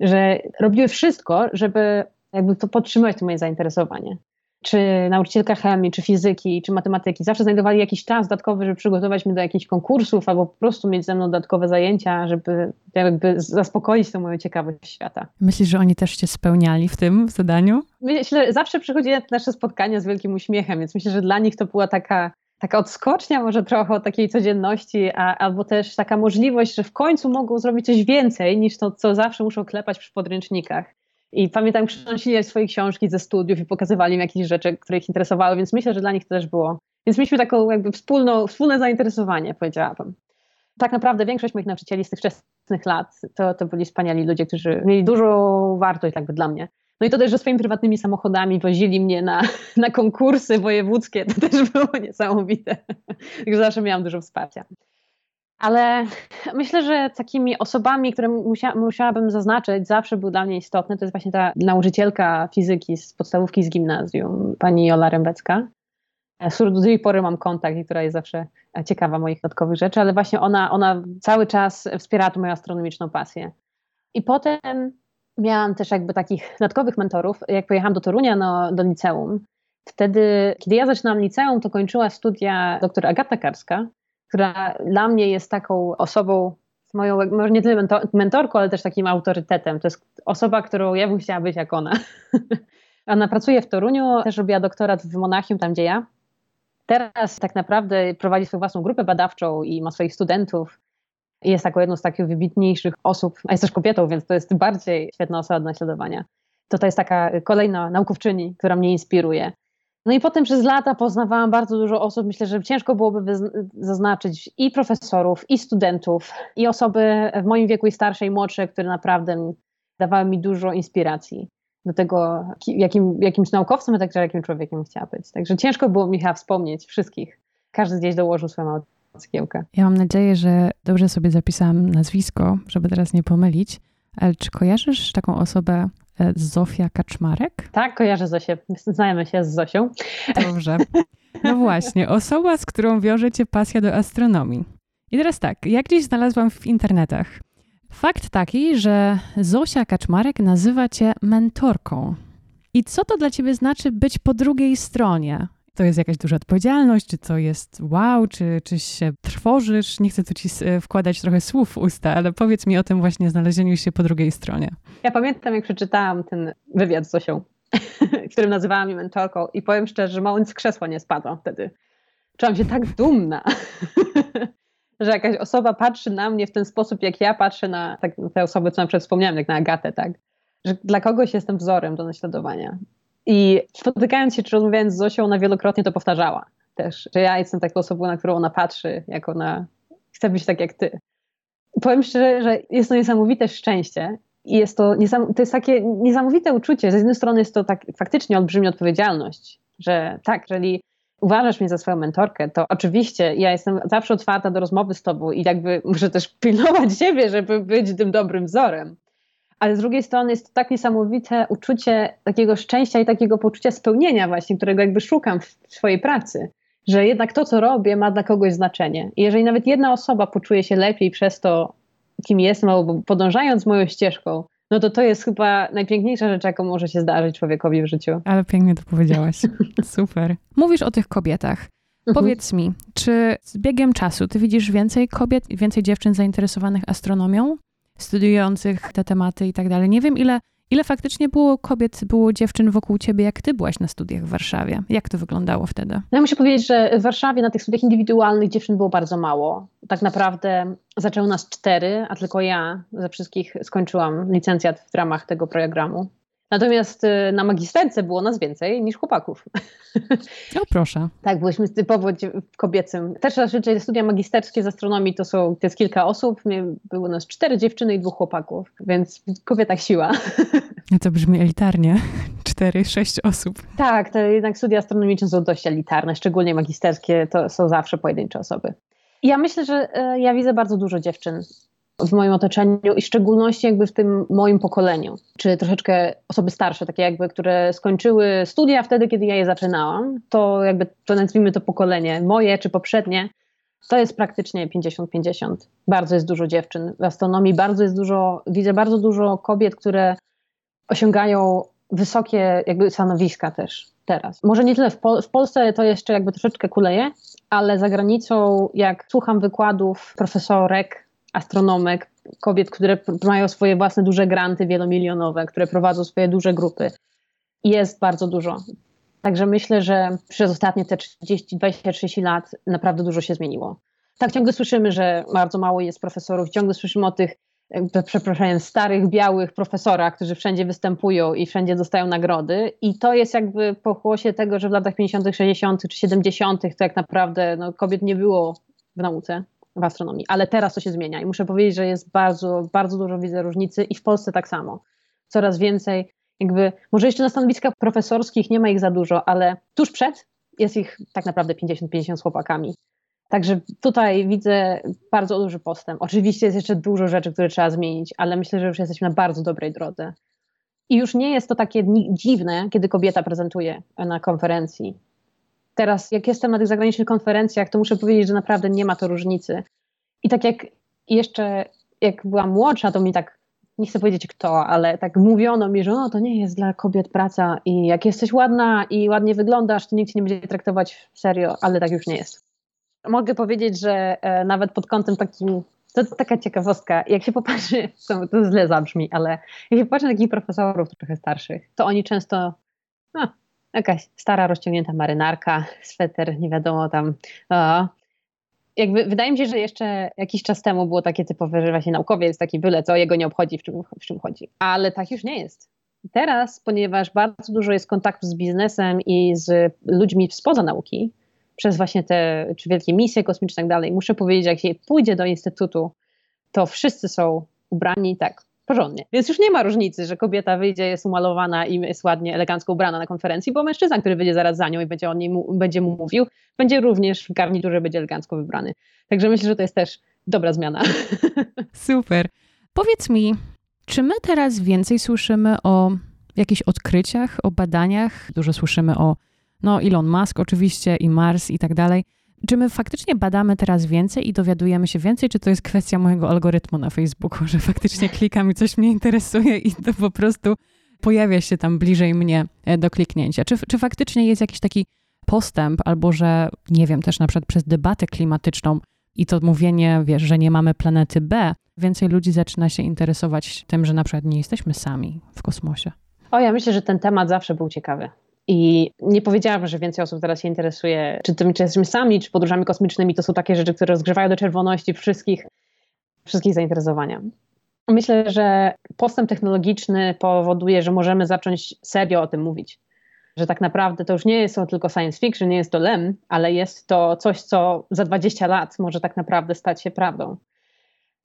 że robiły wszystko, żeby jakby to podtrzymać to moje zainteresowanie czy nauczycielka chemii, czy fizyki, czy matematyki, zawsze znajdowali jakiś czas dodatkowy, żeby przygotować mnie do jakichś konkursów, albo po prostu mieć ze mną dodatkowe zajęcia, żeby jakby zaspokoić tę moją ciekawość świata. Myślisz, że oni też cię spełniali w tym zadaniu? Myślę, że zawsze przychodzili na nasze spotkania z wielkim uśmiechem, więc myślę, że dla nich to była taka taka odskocznia może trochę od takiej codzienności, a, albo też taka możliwość, że w końcu mogą zrobić coś więcej niż to, co zawsze muszą klepać przy podręcznikach. I pamiętam, przynosili swoje książki ze studiów i pokazywali mi jakieś rzeczy, które ich interesowały, więc myślę, że dla nich to też było. Więc mieliśmy taką jakby wspólną, wspólne zainteresowanie, powiedziałabym. Tak naprawdę większość moich nauczycieli z tych wczesnych lat to, to byli wspaniali ludzie, którzy mieli dużą wartość jakby dla mnie. No i to też, że swoimi prywatnymi samochodami wozili mnie na, na konkursy wojewódzkie, to też było niesamowite. Także zawsze miałam dużo wsparcia. Ale myślę, że takimi osobami, które musia, musiałabym zaznaczyć, zawsze był dla mnie istotny, to jest właśnie ta nauczycielka fizyki z podstawówki z gimnazjum, pani Jola Rębecka. Którą do tej pory mam kontakt i która jest zawsze ciekawa moich dodatkowych rzeczy, ale właśnie ona, ona cały czas wspierała tu moją astronomiczną pasję. I potem miałam też jakby takich dodatkowych mentorów, jak pojechałam do Torunia no, do liceum. Wtedy, kiedy ja zaczynałam liceum, to kończyła studia doktor Agata Karska, która dla mnie jest taką osobą, moją, może nie tyle mentorką, ale też takim autorytetem. To jest osoba, którą ja bym chciała być jak ona. ona pracuje w Toruniu, też robiła doktorat w Monachium, tam gdzie ja. Teraz tak naprawdę prowadzi swoją własną grupę badawczą i ma swoich studentów. Jest taką jedną z takich wybitniejszych osób, a jest też kobietą, więc to jest bardziej świetna osoba do naśladowania. To to jest taka kolejna naukowczyni, która mnie inspiruje. No i potem przez lata poznawałam bardzo dużo osób. Myślę, że ciężko byłoby zaznaczyć i profesorów, i studentów, i osoby w moim wieku i starsze, i młodsze, które naprawdę dawały mi dużo inspiracji do tego, jakim, jakimś naukowcem, a także jakim człowiekiem chciała być. Także ciężko było mi chyba wspomnieć wszystkich. Każdy gdzieś dołożył swoją cegiełkę. Ja mam nadzieję, że dobrze sobie zapisałam nazwisko, żeby teraz nie pomylić. Ale czy kojarzysz taką osobę E, Zofia Kaczmarek? Tak, kojarzę Zosię. Znajemy się z Zosią. Dobrze. No właśnie, osoba, z którą wiąże cię pasja do astronomii. I teraz tak, jak gdzieś znalazłam w internetach. Fakt taki, że Zosia Kaczmarek nazywa cię mentorką. I co to dla ciebie znaczy być po drugiej stronie? To jest jakaś duża odpowiedzialność, czy to jest wow, czy, czy się trwożysz? Nie chcę tu ci e, wkładać trochę słów w usta, ale powiedz mi o tym właśnie znalezieniu się po drugiej stronie. Ja pamiętam, jak przeczytałam ten wywiad z Zosią, którym nazywała mi mentorką i powiem szczerze, że mało z krzesła nie spadłam wtedy. Czułam się tak dumna. że jakaś osoba patrzy na mnie w ten sposób, jak ja patrzę na tak, te osoby, co na przykład wspomniałam, jak na Agatę, tak? Że dla kogoś jestem wzorem do naśladowania. I spotykając się czy rozmawiając z Zosią, ona wielokrotnie to powtarzała też, że ja jestem taką osobą, na którą ona patrzy, jako na chcę być tak jak ty. Powiem szczerze, że jest to niesamowite szczęście i jest to, to jest takie niesamowite uczucie. Z jednej strony jest to tak faktycznie olbrzymia odpowiedzialność, że tak, jeżeli uważasz mnie za swoją mentorkę, to oczywiście ja jestem zawsze otwarta do rozmowy z tobą i jakby muszę też pilnować siebie, żeby być tym dobrym wzorem. Ale z drugiej strony jest to tak niesamowite uczucie takiego szczęścia i takiego poczucia spełnienia właśnie, którego jakby szukam w swojej pracy że jednak to, co robię, ma dla kogoś znaczenie. I jeżeli nawet jedna osoba poczuje się lepiej przez to, kim jestem, albo podążając moją ścieżką, no to to jest chyba najpiękniejsza rzecz, jaką może się zdarzyć człowiekowi w życiu. Ale pięknie to powiedziałaś. Super. Mówisz o tych kobietach. Mhm. Powiedz mi, czy z biegiem czasu ty widzisz więcej kobiet, więcej dziewczyn zainteresowanych astronomią, studiujących te tematy i tak dalej? Nie wiem, ile Ile faktycznie było kobiet, było dziewczyn wokół ciebie, jak ty byłaś na studiach w Warszawie? Jak to wyglądało wtedy? No ja muszę powiedzieć, że w Warszawie na tych studiach indywidualnych dziewczyn było bardzo mało. Tak naprawdę zaczęło nas cztery, a tylko ja ze wszystkich skończyłam licencjat w ramach tego programu. Natomiast y, na magisterce było nas więcej niż chłopaków. O proszę. tak, byliśmy typowo kobiecym. Też zazwyczaj studia magisterskie z astronomii to są, to jest kilka osób. Było nas cztery dziewczyny i dwóch chłopaków, więc kobieta siła. To brzmi elitarnie. Cztery, sześć osób. Tak, to jednak studia astronomiczne są dość elitarne, szczególnie magisterskie to są zawsze pojedyncze osoby. Ja myślę, że e, ja widzę bardzo dużo dziewczyn w moim otoczeniu i w szczególności jakby w tym moim pokoleniu, czy troszeczkę osoby starsze, takie jakby, które skończyły studia wtedy, kiedy ja je zaczynałam, to jakby to nazwijmy to pokolenie moje czy poprzednie, to jest praktycznie 50-50. Bardzo jest dużo dziewczyn w astronomii, bardzo jest dużo, widzę bardzo dużo kobiet, które osiągają wysokie jakby stanowiska też teraz. Może nie tyle w, Pol w Polsce to jeszcze jakby troszeczkę kuleje, ale za granicą jak słucham wykładów profesorek astronomek, kobiet, które mają swoje własne duże granty wielomilionowe, które prowadzą swoje duże grupy. Jest bardzo dużo. Także myślę, że przez ostatnie te 30, 20-30 lat naprawdę dużo się zmieniło. Tak, ciągle słyszymy, że bardzo mało jest profesorów, ciągle słyszymy o tych, przepraszam, starych, białych profesorach, którzy wszędzie występują i wszędzie dostają nagrody. I to jest jakby pokłosie tego, że w latach 50., 60. czy 70. to jak naprawdę no, kobiet nie było w nauce w astronomii, ale teraz to się zmienia i muszę powiedzieć, że jest bardzo, bardzo dużo widzę różnicy i w Polsce tak samo. Coraz więcej, jakby, może jeszcze na stanowiskach profesorskich nie ma ich za dużo, ale tuż przed jest ich tak naprawdę 50-50 z chłopakami. Także tutaj widzę bardzo duży postęp. Oczywiście jest jeszcze dużo rzeczy, które trzeba zmienić, ale myślę, że już jesteśmy na bardzo dobrej drodze. I już nie jest to takie dziwne, kiedy kobieta prezentuje na konferencji teraz, jak jestem na tych zagranicznych konferencjach, to muszę powiedzieć, że naprawdę nie ma to różnicy. I tak jak jeszcze, jak byłam młodsza, to mi tak, nie chcę powiedzieć kto, ale tak mówiono mi, że no, to nie jest dla kobiet praca i jak jesteś ładna i ładnie wyglądasz, to nikt cię nie będzie traktować serio, ale tak już nie jest. Mogę powiedzieć, że e, nawet pod kątem takim to taka ciekawostka. Jak się popatrzy, to, to źle zabrzmi, ale jak się popatrzy na takich profesorów trochę starszych, to oni często, no, jakaś stara, rozciągnięta marynarka, sweter, nie wiadomo tam. O. Jakby, wydaje mi się, że jeszcze jakiś czas temu było takie typowe, że właśnie naukowiec taki byle co, jego nie obchodzi, w czym, w czym chodzi. Ale tak już nie jest. Teraz, ponieważ bardzo dużo jest kontaktu z biznesem i z ludźmi spoza nauki, przez właśnie te czy wielkie misje kosmiczne i tak dalej, muszę powiedzieć, jak się pójdzie do instytutu, to wszyscy są ubrani tak porządnie. Więc już nie ma różnicy, że kobieta wyjdzie, jest umalowana i jest ładnie, elegancko ubrana na konferencji, bo mężczyzna, który wyjdzie zaraz za nią i będzie, on mu, będzie mu mówił, będzie również w garniturze, będzie elegancko wybrany. Także myślę, że to jest też dobra zmiana. Super. Powiedz mi, czy my teraz więcej słyszymy o jakichś odkryciach, o badaniach? Dużo słyszymy o no, Elon Musk oczywiście i Mars i tak dalej. Czy my faktycznie badamy teraz więcej i dowiadujemy się więcej, czy to jest kwestia mojego algorytmu na Facebooku, że faktycznie klikam i coś mnie interesuje i to po prostu pojawia się tam bliżej mnie e, do kliknięcia? Czy, czy faktycznie jest jakiś taki postęp, albo że, nie wiem, też na przykład przez debatę klimatyczną i to mówienie, wiesz, że nie mamy planety B, więcej ludzi zaczyna się interesować tym, że na przykład nie jesteśmy sami w kosmosie? O, ja myślę, że ten temat zawsze był ciekawy I nie powiedziałabym, że więcej osób teraz się interesuje, czy tymi czy sami, czy podróżami kosmicznymi. To są takie rzeczy, które rozgrzewają do czerwoności wszystkich, wszystkich zainteresowania. Myślę, że postęp technologiczny powoduje, że możemy zacząć serio o tym mówić. Że tak naprawdę to już nie jest tylko science fiction, nie jest to lem, ale jest to coś, co za 20 lat może tak naprawdę stać się prawdą.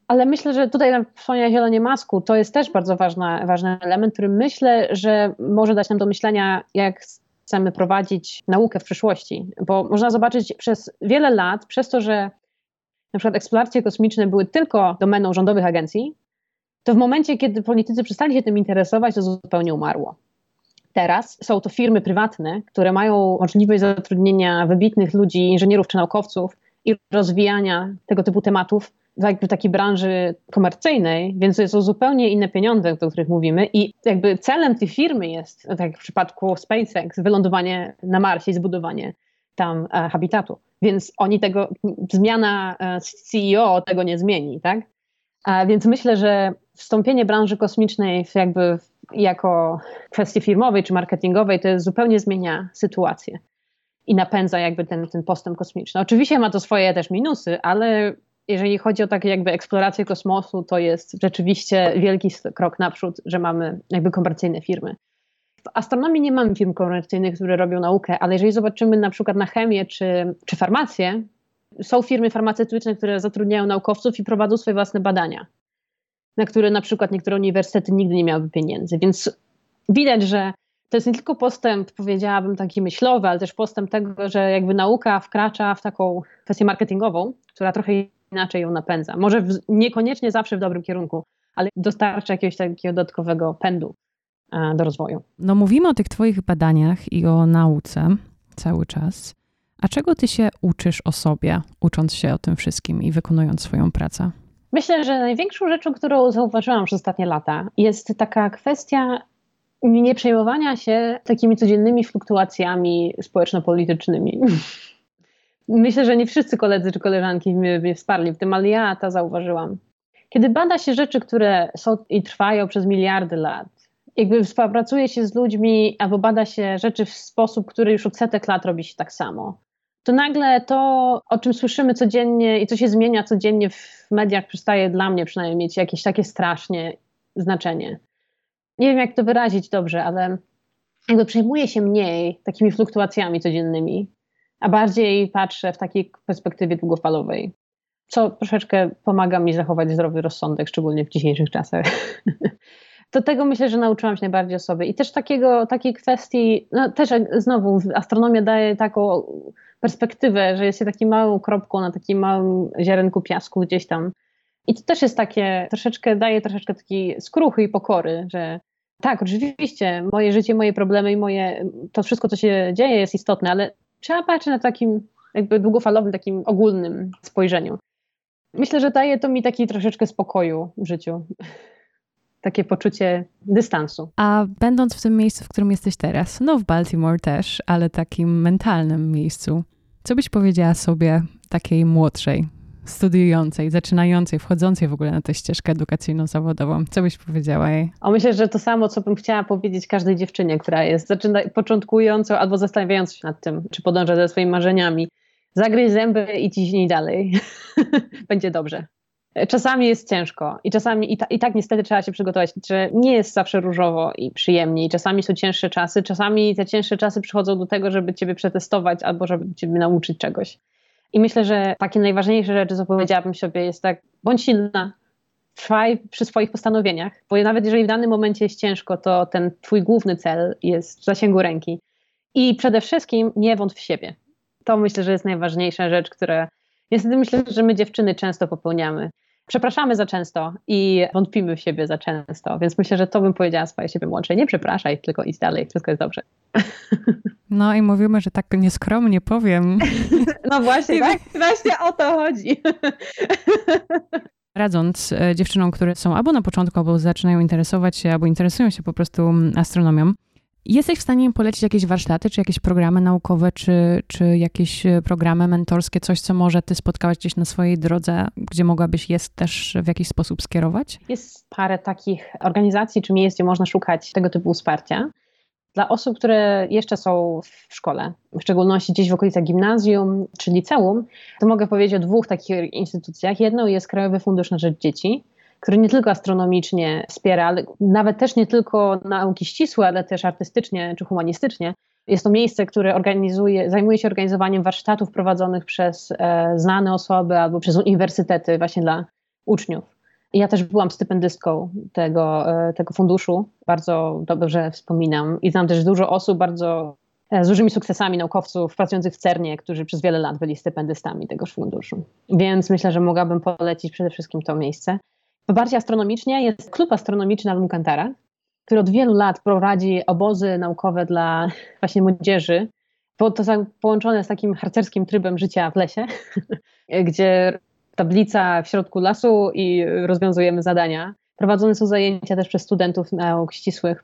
Ale myślę, że tutaj wspomniała Zielonie Masku, to jest też bardzo ważna, ważny element, który myślę, że może dać nam do myślenia, jak chcemy prowadzić naukę w przyszłości. Bo można zobaczyć przez wiele lat, przez to, że na przykład eksploracje kosmiczne były tylko domeną rządowych agencji, to w momencie, kiedy politycy przestali się tym interesować, to zupełnie umarło. Teraz są to firmy prywatne, które mają możliwość zatrudnienia wybitnych ludzi, inżynierów czy naukowców i rozwijania tego typu tematów w takiej branży komercyjnej, więc to są zupełnie inne pieniądze, o których mówimy i jakby celem tej firmy jest, tak jak w przypadku SpaceX, wylądowanie na Marsie i zbudowanie tam e, habitatu. Więc oni tego, zmiana e, CEO tego nie zmieni, tak? A więc myślę, że wstąpienie branży kosmicznej jakby jako kwestii firmowej czy marketingowej to zupełnie zmienia sytuację i napędza jakby ten, ten postęp kosmiczny. Oczywiście ma to swoje też minusy, ale jeżeli chodzi o takie jakby eksplorację kosmosu, to jest rzeczywiście wielki krok naprzód, że mamy jakby komercyjne firmy. W astronomii nie mamy firm komercyjnych, które robią naukę, ale jeżeli zobaczymy na przykład na chemię czy, czy farmację, są firmy farmaceutyczne, które zatrudniają naukowców i prowadzą swoje własne badania, na które na przykład niektóre uniwersytety nigdy nie miałyby pieniędzy. Więc widać, że to jest nie tylko postęp, powiedziałabym, taki myślowy, ale też postęp tego, że jakby nauka wkracza w taką kwestię marketingową, która trochę inaczej ją napędza. Może w, niekoniecznie zawsze w dobrym kierunku, ale dostarcza jakiegoś takiego dodatkowego pędu e, do rozwoju. No mówimy o tych twoich badaniach i o nauce cały czas. A czego ty się uczysz o sobie, ucząc się o tym wszystkim i wykonując swoją pracę? Myślę, że największą rzeczą, którą zauważyłam przez ostatnie lata, jest taka kwestia nie przejmowania się takimi codziennymi fluktuacjami społeczno-politycznymi. Myślę, że nie wszyscy koledzy czy koleżanki mnie, mnie wsparli w tym, ale ja to zauważyłam. Kiedy bada się rzeczy, które są i trwają przez miliardy lat, jakby współpracuje się z ludźmi albo bada się rzeczy w sposób, który już od setek lat robi się tak samo, to nagle to, o czym słyszymy codziennie i co się zmienia codziennie w mediach, przestaje dla mnie przynajmniej mieć jakieś takie strasznie znaczenie. Nie wiem, jak to wyrazić dobrze, ale jakby przejmuje się mniej takimi fluktuacjami codziennymi, a bardziej patrzę w takiej perspektywie długofalowej, co troszeczkę pomaga mi zachować zdrowy rozsądek, szczególnie w dzisiejszych czasach. to tego myślę, że nauczyłam się najbardziej o sobie. I też takiego, takiej kwestii, no też znowu astronomia daje taką perspektywę, że jest się taką małą kropką na takim małym ziarenku piasku gdzieś tam. I to też jest takie, troszeczkę daje troszeczkę takiej skruchy i pokory, że tak, oczywiście moje życie, moje problemy i moje, to wszystko, co się dzieje jest istotne, ale trzeba patrzeć na takim jakby długofalowym, takim ogólnym spojrzeniu. Myślę, że daje to mi taki troszeczkę spokoju w życiu. Takie poczucie dystansu. A będąc w tym miejscu, w którym jesteś teraz, no w Baltimore też, ale takim mentalnym miejscu, co byś powiedziała sobie takiej młodszej, studiującej, zaczynającej, wchodzącej w ogóle na tę ścieżkę edukacyjną zawodową? Co byś powiedziała jej? O, myślę, że to samo, co bym chciała powiedzieć każdej dziewczynie, która jest zaczyna, początkującą albo zastanawiającą się nad tym, czy podąża ze swoimi marzeniami. Zagryź zęby i ciśnij dalej. Będzie dobrze. Czasami jest ciężko i czasami i, ta, i, tak niestety trzeba się przygotować, że nie jest zawsze różowo i przyjemnie i czasami są cięższe czasy, czasami te cięższe czasy przychodzą do tego, żeby ciebie przetestować albo żeby ciebie nauczyć czegoś. I myślę, że takie najważniejsze rzeczy, co powiedziałabym sobie, jest tak, bądź silna, trwaj przy swoich postanowieniach, bo nawet jeżeli w danym momencie jest ciężko, to ten twój główny cel jest w zasięgu ręki. I przede wszystkim nie wątp w siebie. To myślę, że jest najważniejsza rzecz, która niestety myślę, że my dziewczyny często popełniamy. Przepraszamy za często i wątpimy w siebie za często, więc myślę, że to bym powiedziała swojej siebie młodszej. Nie przepraszaj, tylko idź dalej, wszystko jest dobrze. No i mówimy, że tak nieskromnie powiem. No właśnie, tak? Właśnie o to chodzi. Radząc e, dziewczynom, które są albo na początku, albo zaczynają interesować się, albo interesują się po prostu astronomią, Jesteś w stanie im polecić jakieś warsztaty, czy jakieś programy naukowe, czy, czy jakieś e, programy mentorskie, coś, co może ty spotkałaś gdzieś na swojej drodze, gdzie mogłabyś je też w jakiś sposób skierować? Jest parę takich organizacji czy miejsc, gdzie można szukać tego typu wsparcia. Dla osób, które jeszcze są w szkole, w szczególności gdzieś w okolicach gimnazjum czy liceum, to mogę powiedzieć o dwóch takich instytucjach. Jedną jest Krajowy Fundusz na Rzecz Dzieci, który nie tylko astronomicznie wspiera, ale nawet też nie tylko nauki ścisłe, ale też artystycznie czy humanistycznie. Jest to miejsce, które organizuje, zajmuje się organizowaniem warsztatów prowadzonych przez e, znane osoby albo przez uniwersytety właśnie dla uczniów. Ja też byłam stypendystką tego, e, tego funduszu, bardzo dobrze wspominam. I znam też dużo osób bardzo e, z dużymi sukcesami naukowców pracujących w CERNie, którzy przez wiele lat byli stypendystami tegoż funduszu. Więc myślę, że mogłabym polecić przede wszystkim to miejsce. Bardziej astronomicznie jest klub astronomiczny Almucantara, który od wielu lat prowadzi obozy naukowe dla właśnie młodzieży. To połączone z takim harcerskim trybem życia w lesie, gdzie tablica w środku lasu i rozwiązujemy zadania. Prowadzone są zajęcia też przez studentów nauk ścisłych.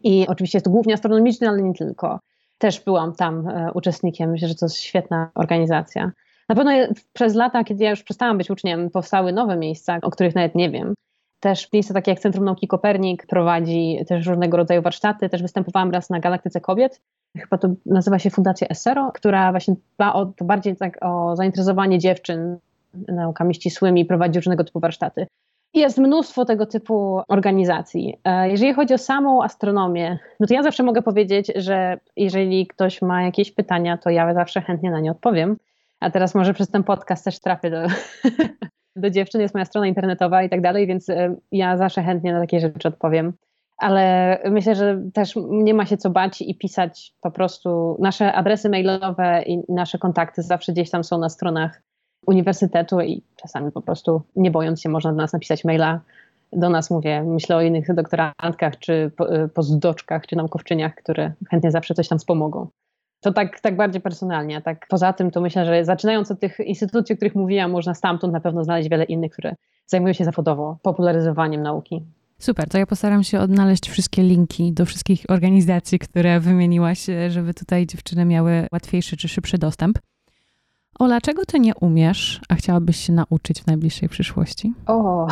I oczywiście jest to głównie astronomiczny, ale nie tylko. Też byłam tam e, uczestnikiem. Myślę, że to jest świetna organizacja. Na pewno przez lata, kiedy ja już przestałam być uczniem, powstały nowe miejsca, o których nawet nie wiem. Też miejsce takie jak Centrum Nauki Kopernik prowadzi też różnego rodzaju warsztaty. Też występowałam raz na Galaktyce Kobiet. Chyba to nazywa się Fundacja Essero, która właśnie dba o, to bardziej tak o zainteresowanie dziewczyn naukami ścisłymi, prowadzi różnego typu warsztaty. Jest mnóstwo tego typu organizacji. E, jeżeli chodzi o samą astronomię, no to ja zawsze mogę powiedzieć, że jeżeli ktoś ma jakieś pytania, to ja zawsze chętnie na nie odpowiem. A teraz może przez ten podcast też trafię do, do dziewczyn, jest moja strona internetowa i tak dalej, więc e, ja zawsze chętnie na takie rzeczy odpowiem. Ale myślę, że też nie ma się co bać i pisać po prostu nasze adresy mailowe i nasze kontakty zawsze gdzieś tam są na stronach uniwersytetu i czasami po prostu nie bojąc się można do nas napisać maila. Do nas mówię, myślę o innych doktorantkach, czy e, postdoczkach, czy naukowczyniach, które chętnie zawsze coś tam wspomogą. To tak, tak bardziej personalnie. Tak poza tym, to myślę, że zaczynając od tych instytucji, o których mówiłam, można stamtąd na pewno znaleźć wiele innych, które zajmują się zawodowo popularyzowaniem nauki. Super, to ja postaram się odnaleźć wszystkie linki do wszystkich organizacji, które wymieniłaś, żeby tutaj dziewczyny miały łatwiejszy czy szybszy dostęp. Ola, czego ty nie umiesz, a chciałabyś się nauczyć w najbliższej przyszłości? O,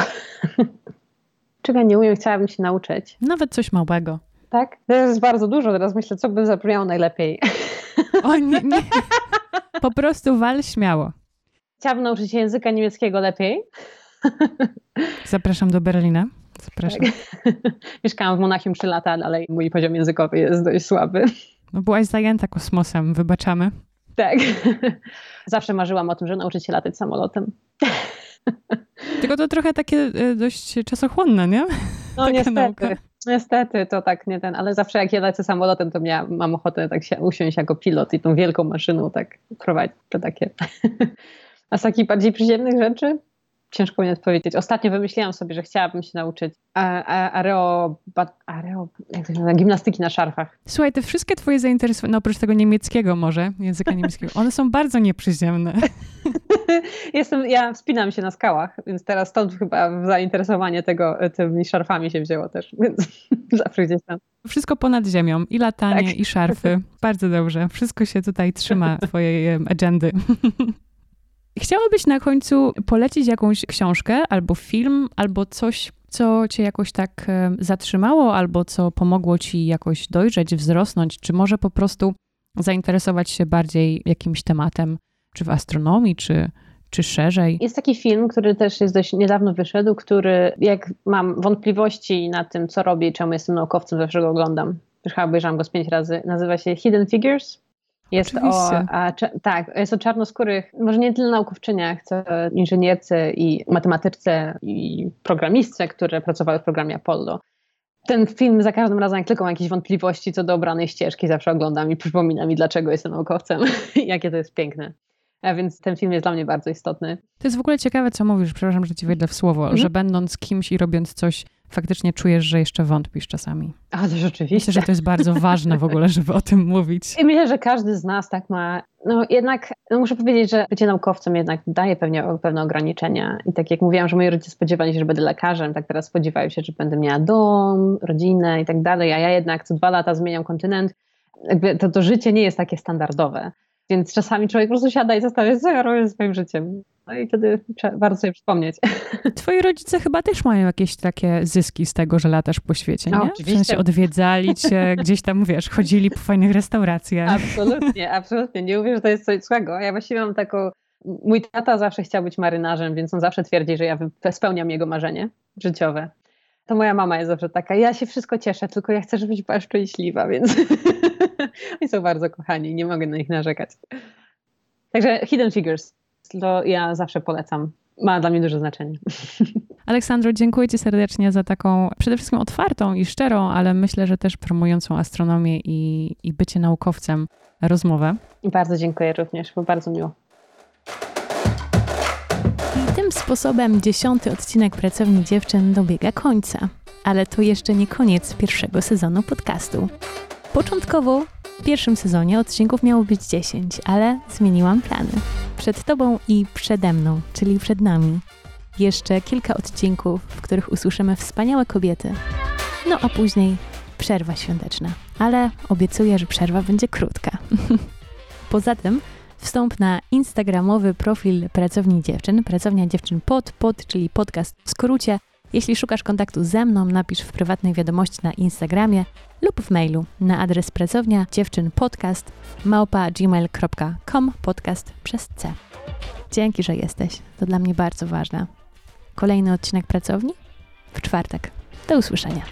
czego nie umiem, chciałabym się nauczyć. Nawet coś małego. Tak? To jest bardzo dużo. Teraz myślę, co by zabrzmiało najlepiej. O nie, nie. Po prostu wal śmiało. Chciałabym nauczyć się języka niemieckiego lepiej. Zapraszam do Berlina. Zapraszam. Tak. Mieszkałam w Monachium 3 lata, ale mój poziom językowy jest dość słaby. No byłaś zajęta kosmosem, wybaczamy. Tak. Zawsze marzyłam o tym, żeby nauczyć się latać samolotem. Tylko to trochę takie e, dość czasochłonne, nie? No Taka niestety. Nauka. Niestety to tak nie ten, ale zawsze jak ja lecę samolotem, to ja mam ochotę tak się usiąść jako pilot i tą wielką maszyną tak prowadzić to takie. A z takich bardziej przyziemnych rzeczy? Ciężko mi odpowiedzieć. Ostatnio wymyśliłam sobie, że chciałabym się nauczyć areo, areo jak to się nazywa, gimnastyki na szarfach. Słuchaj, te wszystkie twoje zainteresowania, no oprócz tego niemieckiego może, języka niemieckiego, one są bardzo nieprzyziemne. Jestem, ja wspinam się na skałach, więc teraz stąd chyba zainteresowanie tego tymi szarfami się wzięło też, więc zawsze gdzieś tam. Wszystko ponad ziemią, i latanie, tak. i szarfy. Bardzo dobrze. Wszystko się tutaj trzyma twojej agendy. Chciałabyś na końcu polecić jakąś książkę, albo film, albo coś, co cię jakoś tak e, zatrzymało, albo co pomogło ci jakoś dojrzeć, wzrosnąć, czy może po prostu zainteresować się bardziej jakimś tematem, czy w astronomii, czy, czy szerzej? Jest taki film, który też jest dość niedawno wyszedł, który jak mam wątpliwości na tym, co robię czemu jestem naukowcem, zawsze go oglądam. Już chyba obejrzałam go z pięć razy. Nazywa się Hidden Figures. Jest o, a, tak, jest o czarnoskórych, może nie tyle naukowczyniach, co inżynierce i matematyce i programistce, które pracowały w programie Apollo. Ten film za każdym razem, jak tylko mam jakieś wątpliwości co do obranej ścieżki, zawsze oglądam i przypomina mi, dlaczego jestem naukowcem jakie to jest piękne. A więc ten film jest dla mnie bardzo istotny. To jest w ogóle ciekawe, co mówisz, przepraszam, że ci wejdę w słowo, mhm. że będąc kimś i robiąc coś faktycznie czujesz, że jeszcze wątpisz czasami. A to rzeczywiście. Myślę, że to jest bardzo ważne w ogóle, żeby o tym mówić. I myślę, że każdy z nas tak ma. No jednak, no muszę powiedzieć, że bycie naukowcem jednak daje pewnie, pewne ograniczenia. I tak jak mówiłam, że moi rodzice spodziewali się, że będę lekarzem, tak teraz spodziewają się, że będę miała dom, rodzinę i tak dalej, a ja jednak co dwa lata zmieniam kontynent. Jakby to, to życie nie jest takie standardowe. Więc czasami człowiek po prostu siada i zastanawia się, co ja robię ze swoim życiem. No i wtedy warto sobie przypomnieć. Twoi rodzice chyba też mają jakieś takie zyski z tego, że latasz po świecie, no, nie? Oczywiście. W sensie odwiedzali cię, gdzieś tam, wiesz, chodzili po fajnych restauracjach. Absolutnie, absolutnie. Nie mówię, że to jest coś złego. Ja właściwie mam taką... Mój tata zawsze chciał być marynarzem, więc on zawsze twierdzi, że ja spełniam jego marzenie życiowe. To moja mama jest zawsze taka, ja się wszystko cieszę, tylko ja chcę, żebyś była szczęśliwa, więc oni są bardzo kochani, nie mogę na nich narzekać. Także Hidden Figures to ja zawsze polecam. Ma dla mnie duże znaczenie. Aleksandro, dziękuję Ci serdecznie za taką przede wszystkim otwartą i szczerą, ale myślę, że też promującą astronomię i, i bycie naukowcem rozmowę. Bardzo dziękuję również, było bardzo miło. Tym sposobem dziesiąty odcinek Pracowni Dziewczyn dobiega końca. Ale to jeszcze nie koniec pierwszego sezonu podcastu. Początkowo w pierwszym sezonie odcinków miało być 10, ale zmieniłam plany. Przed Tobą i przede mną, czyli przed nami, jeszcze kilka odcinków, w których usłyszymy wspaniałe kobiety. No a później przerwa świąteczna, ale obiecuję, że przerwa będzie krótka. Poza tym wstąp na instagramowy profil Pracowni Dziewczyn, Pracownia Dziewczyn pod, pod, czyli podcast w skrócie. Jeśli szukasz kontaktu ze mną, napisz w prywatnej wiadomości na Instagramie lub w mailu na adres pracownia dziewczyn podcast małpa gmail.com podcast przez C. Dzięki, że jesteś. To dla mnie bardzo ważne. Kolejny odcinek pracowni w czwartek. Do usłyszenia.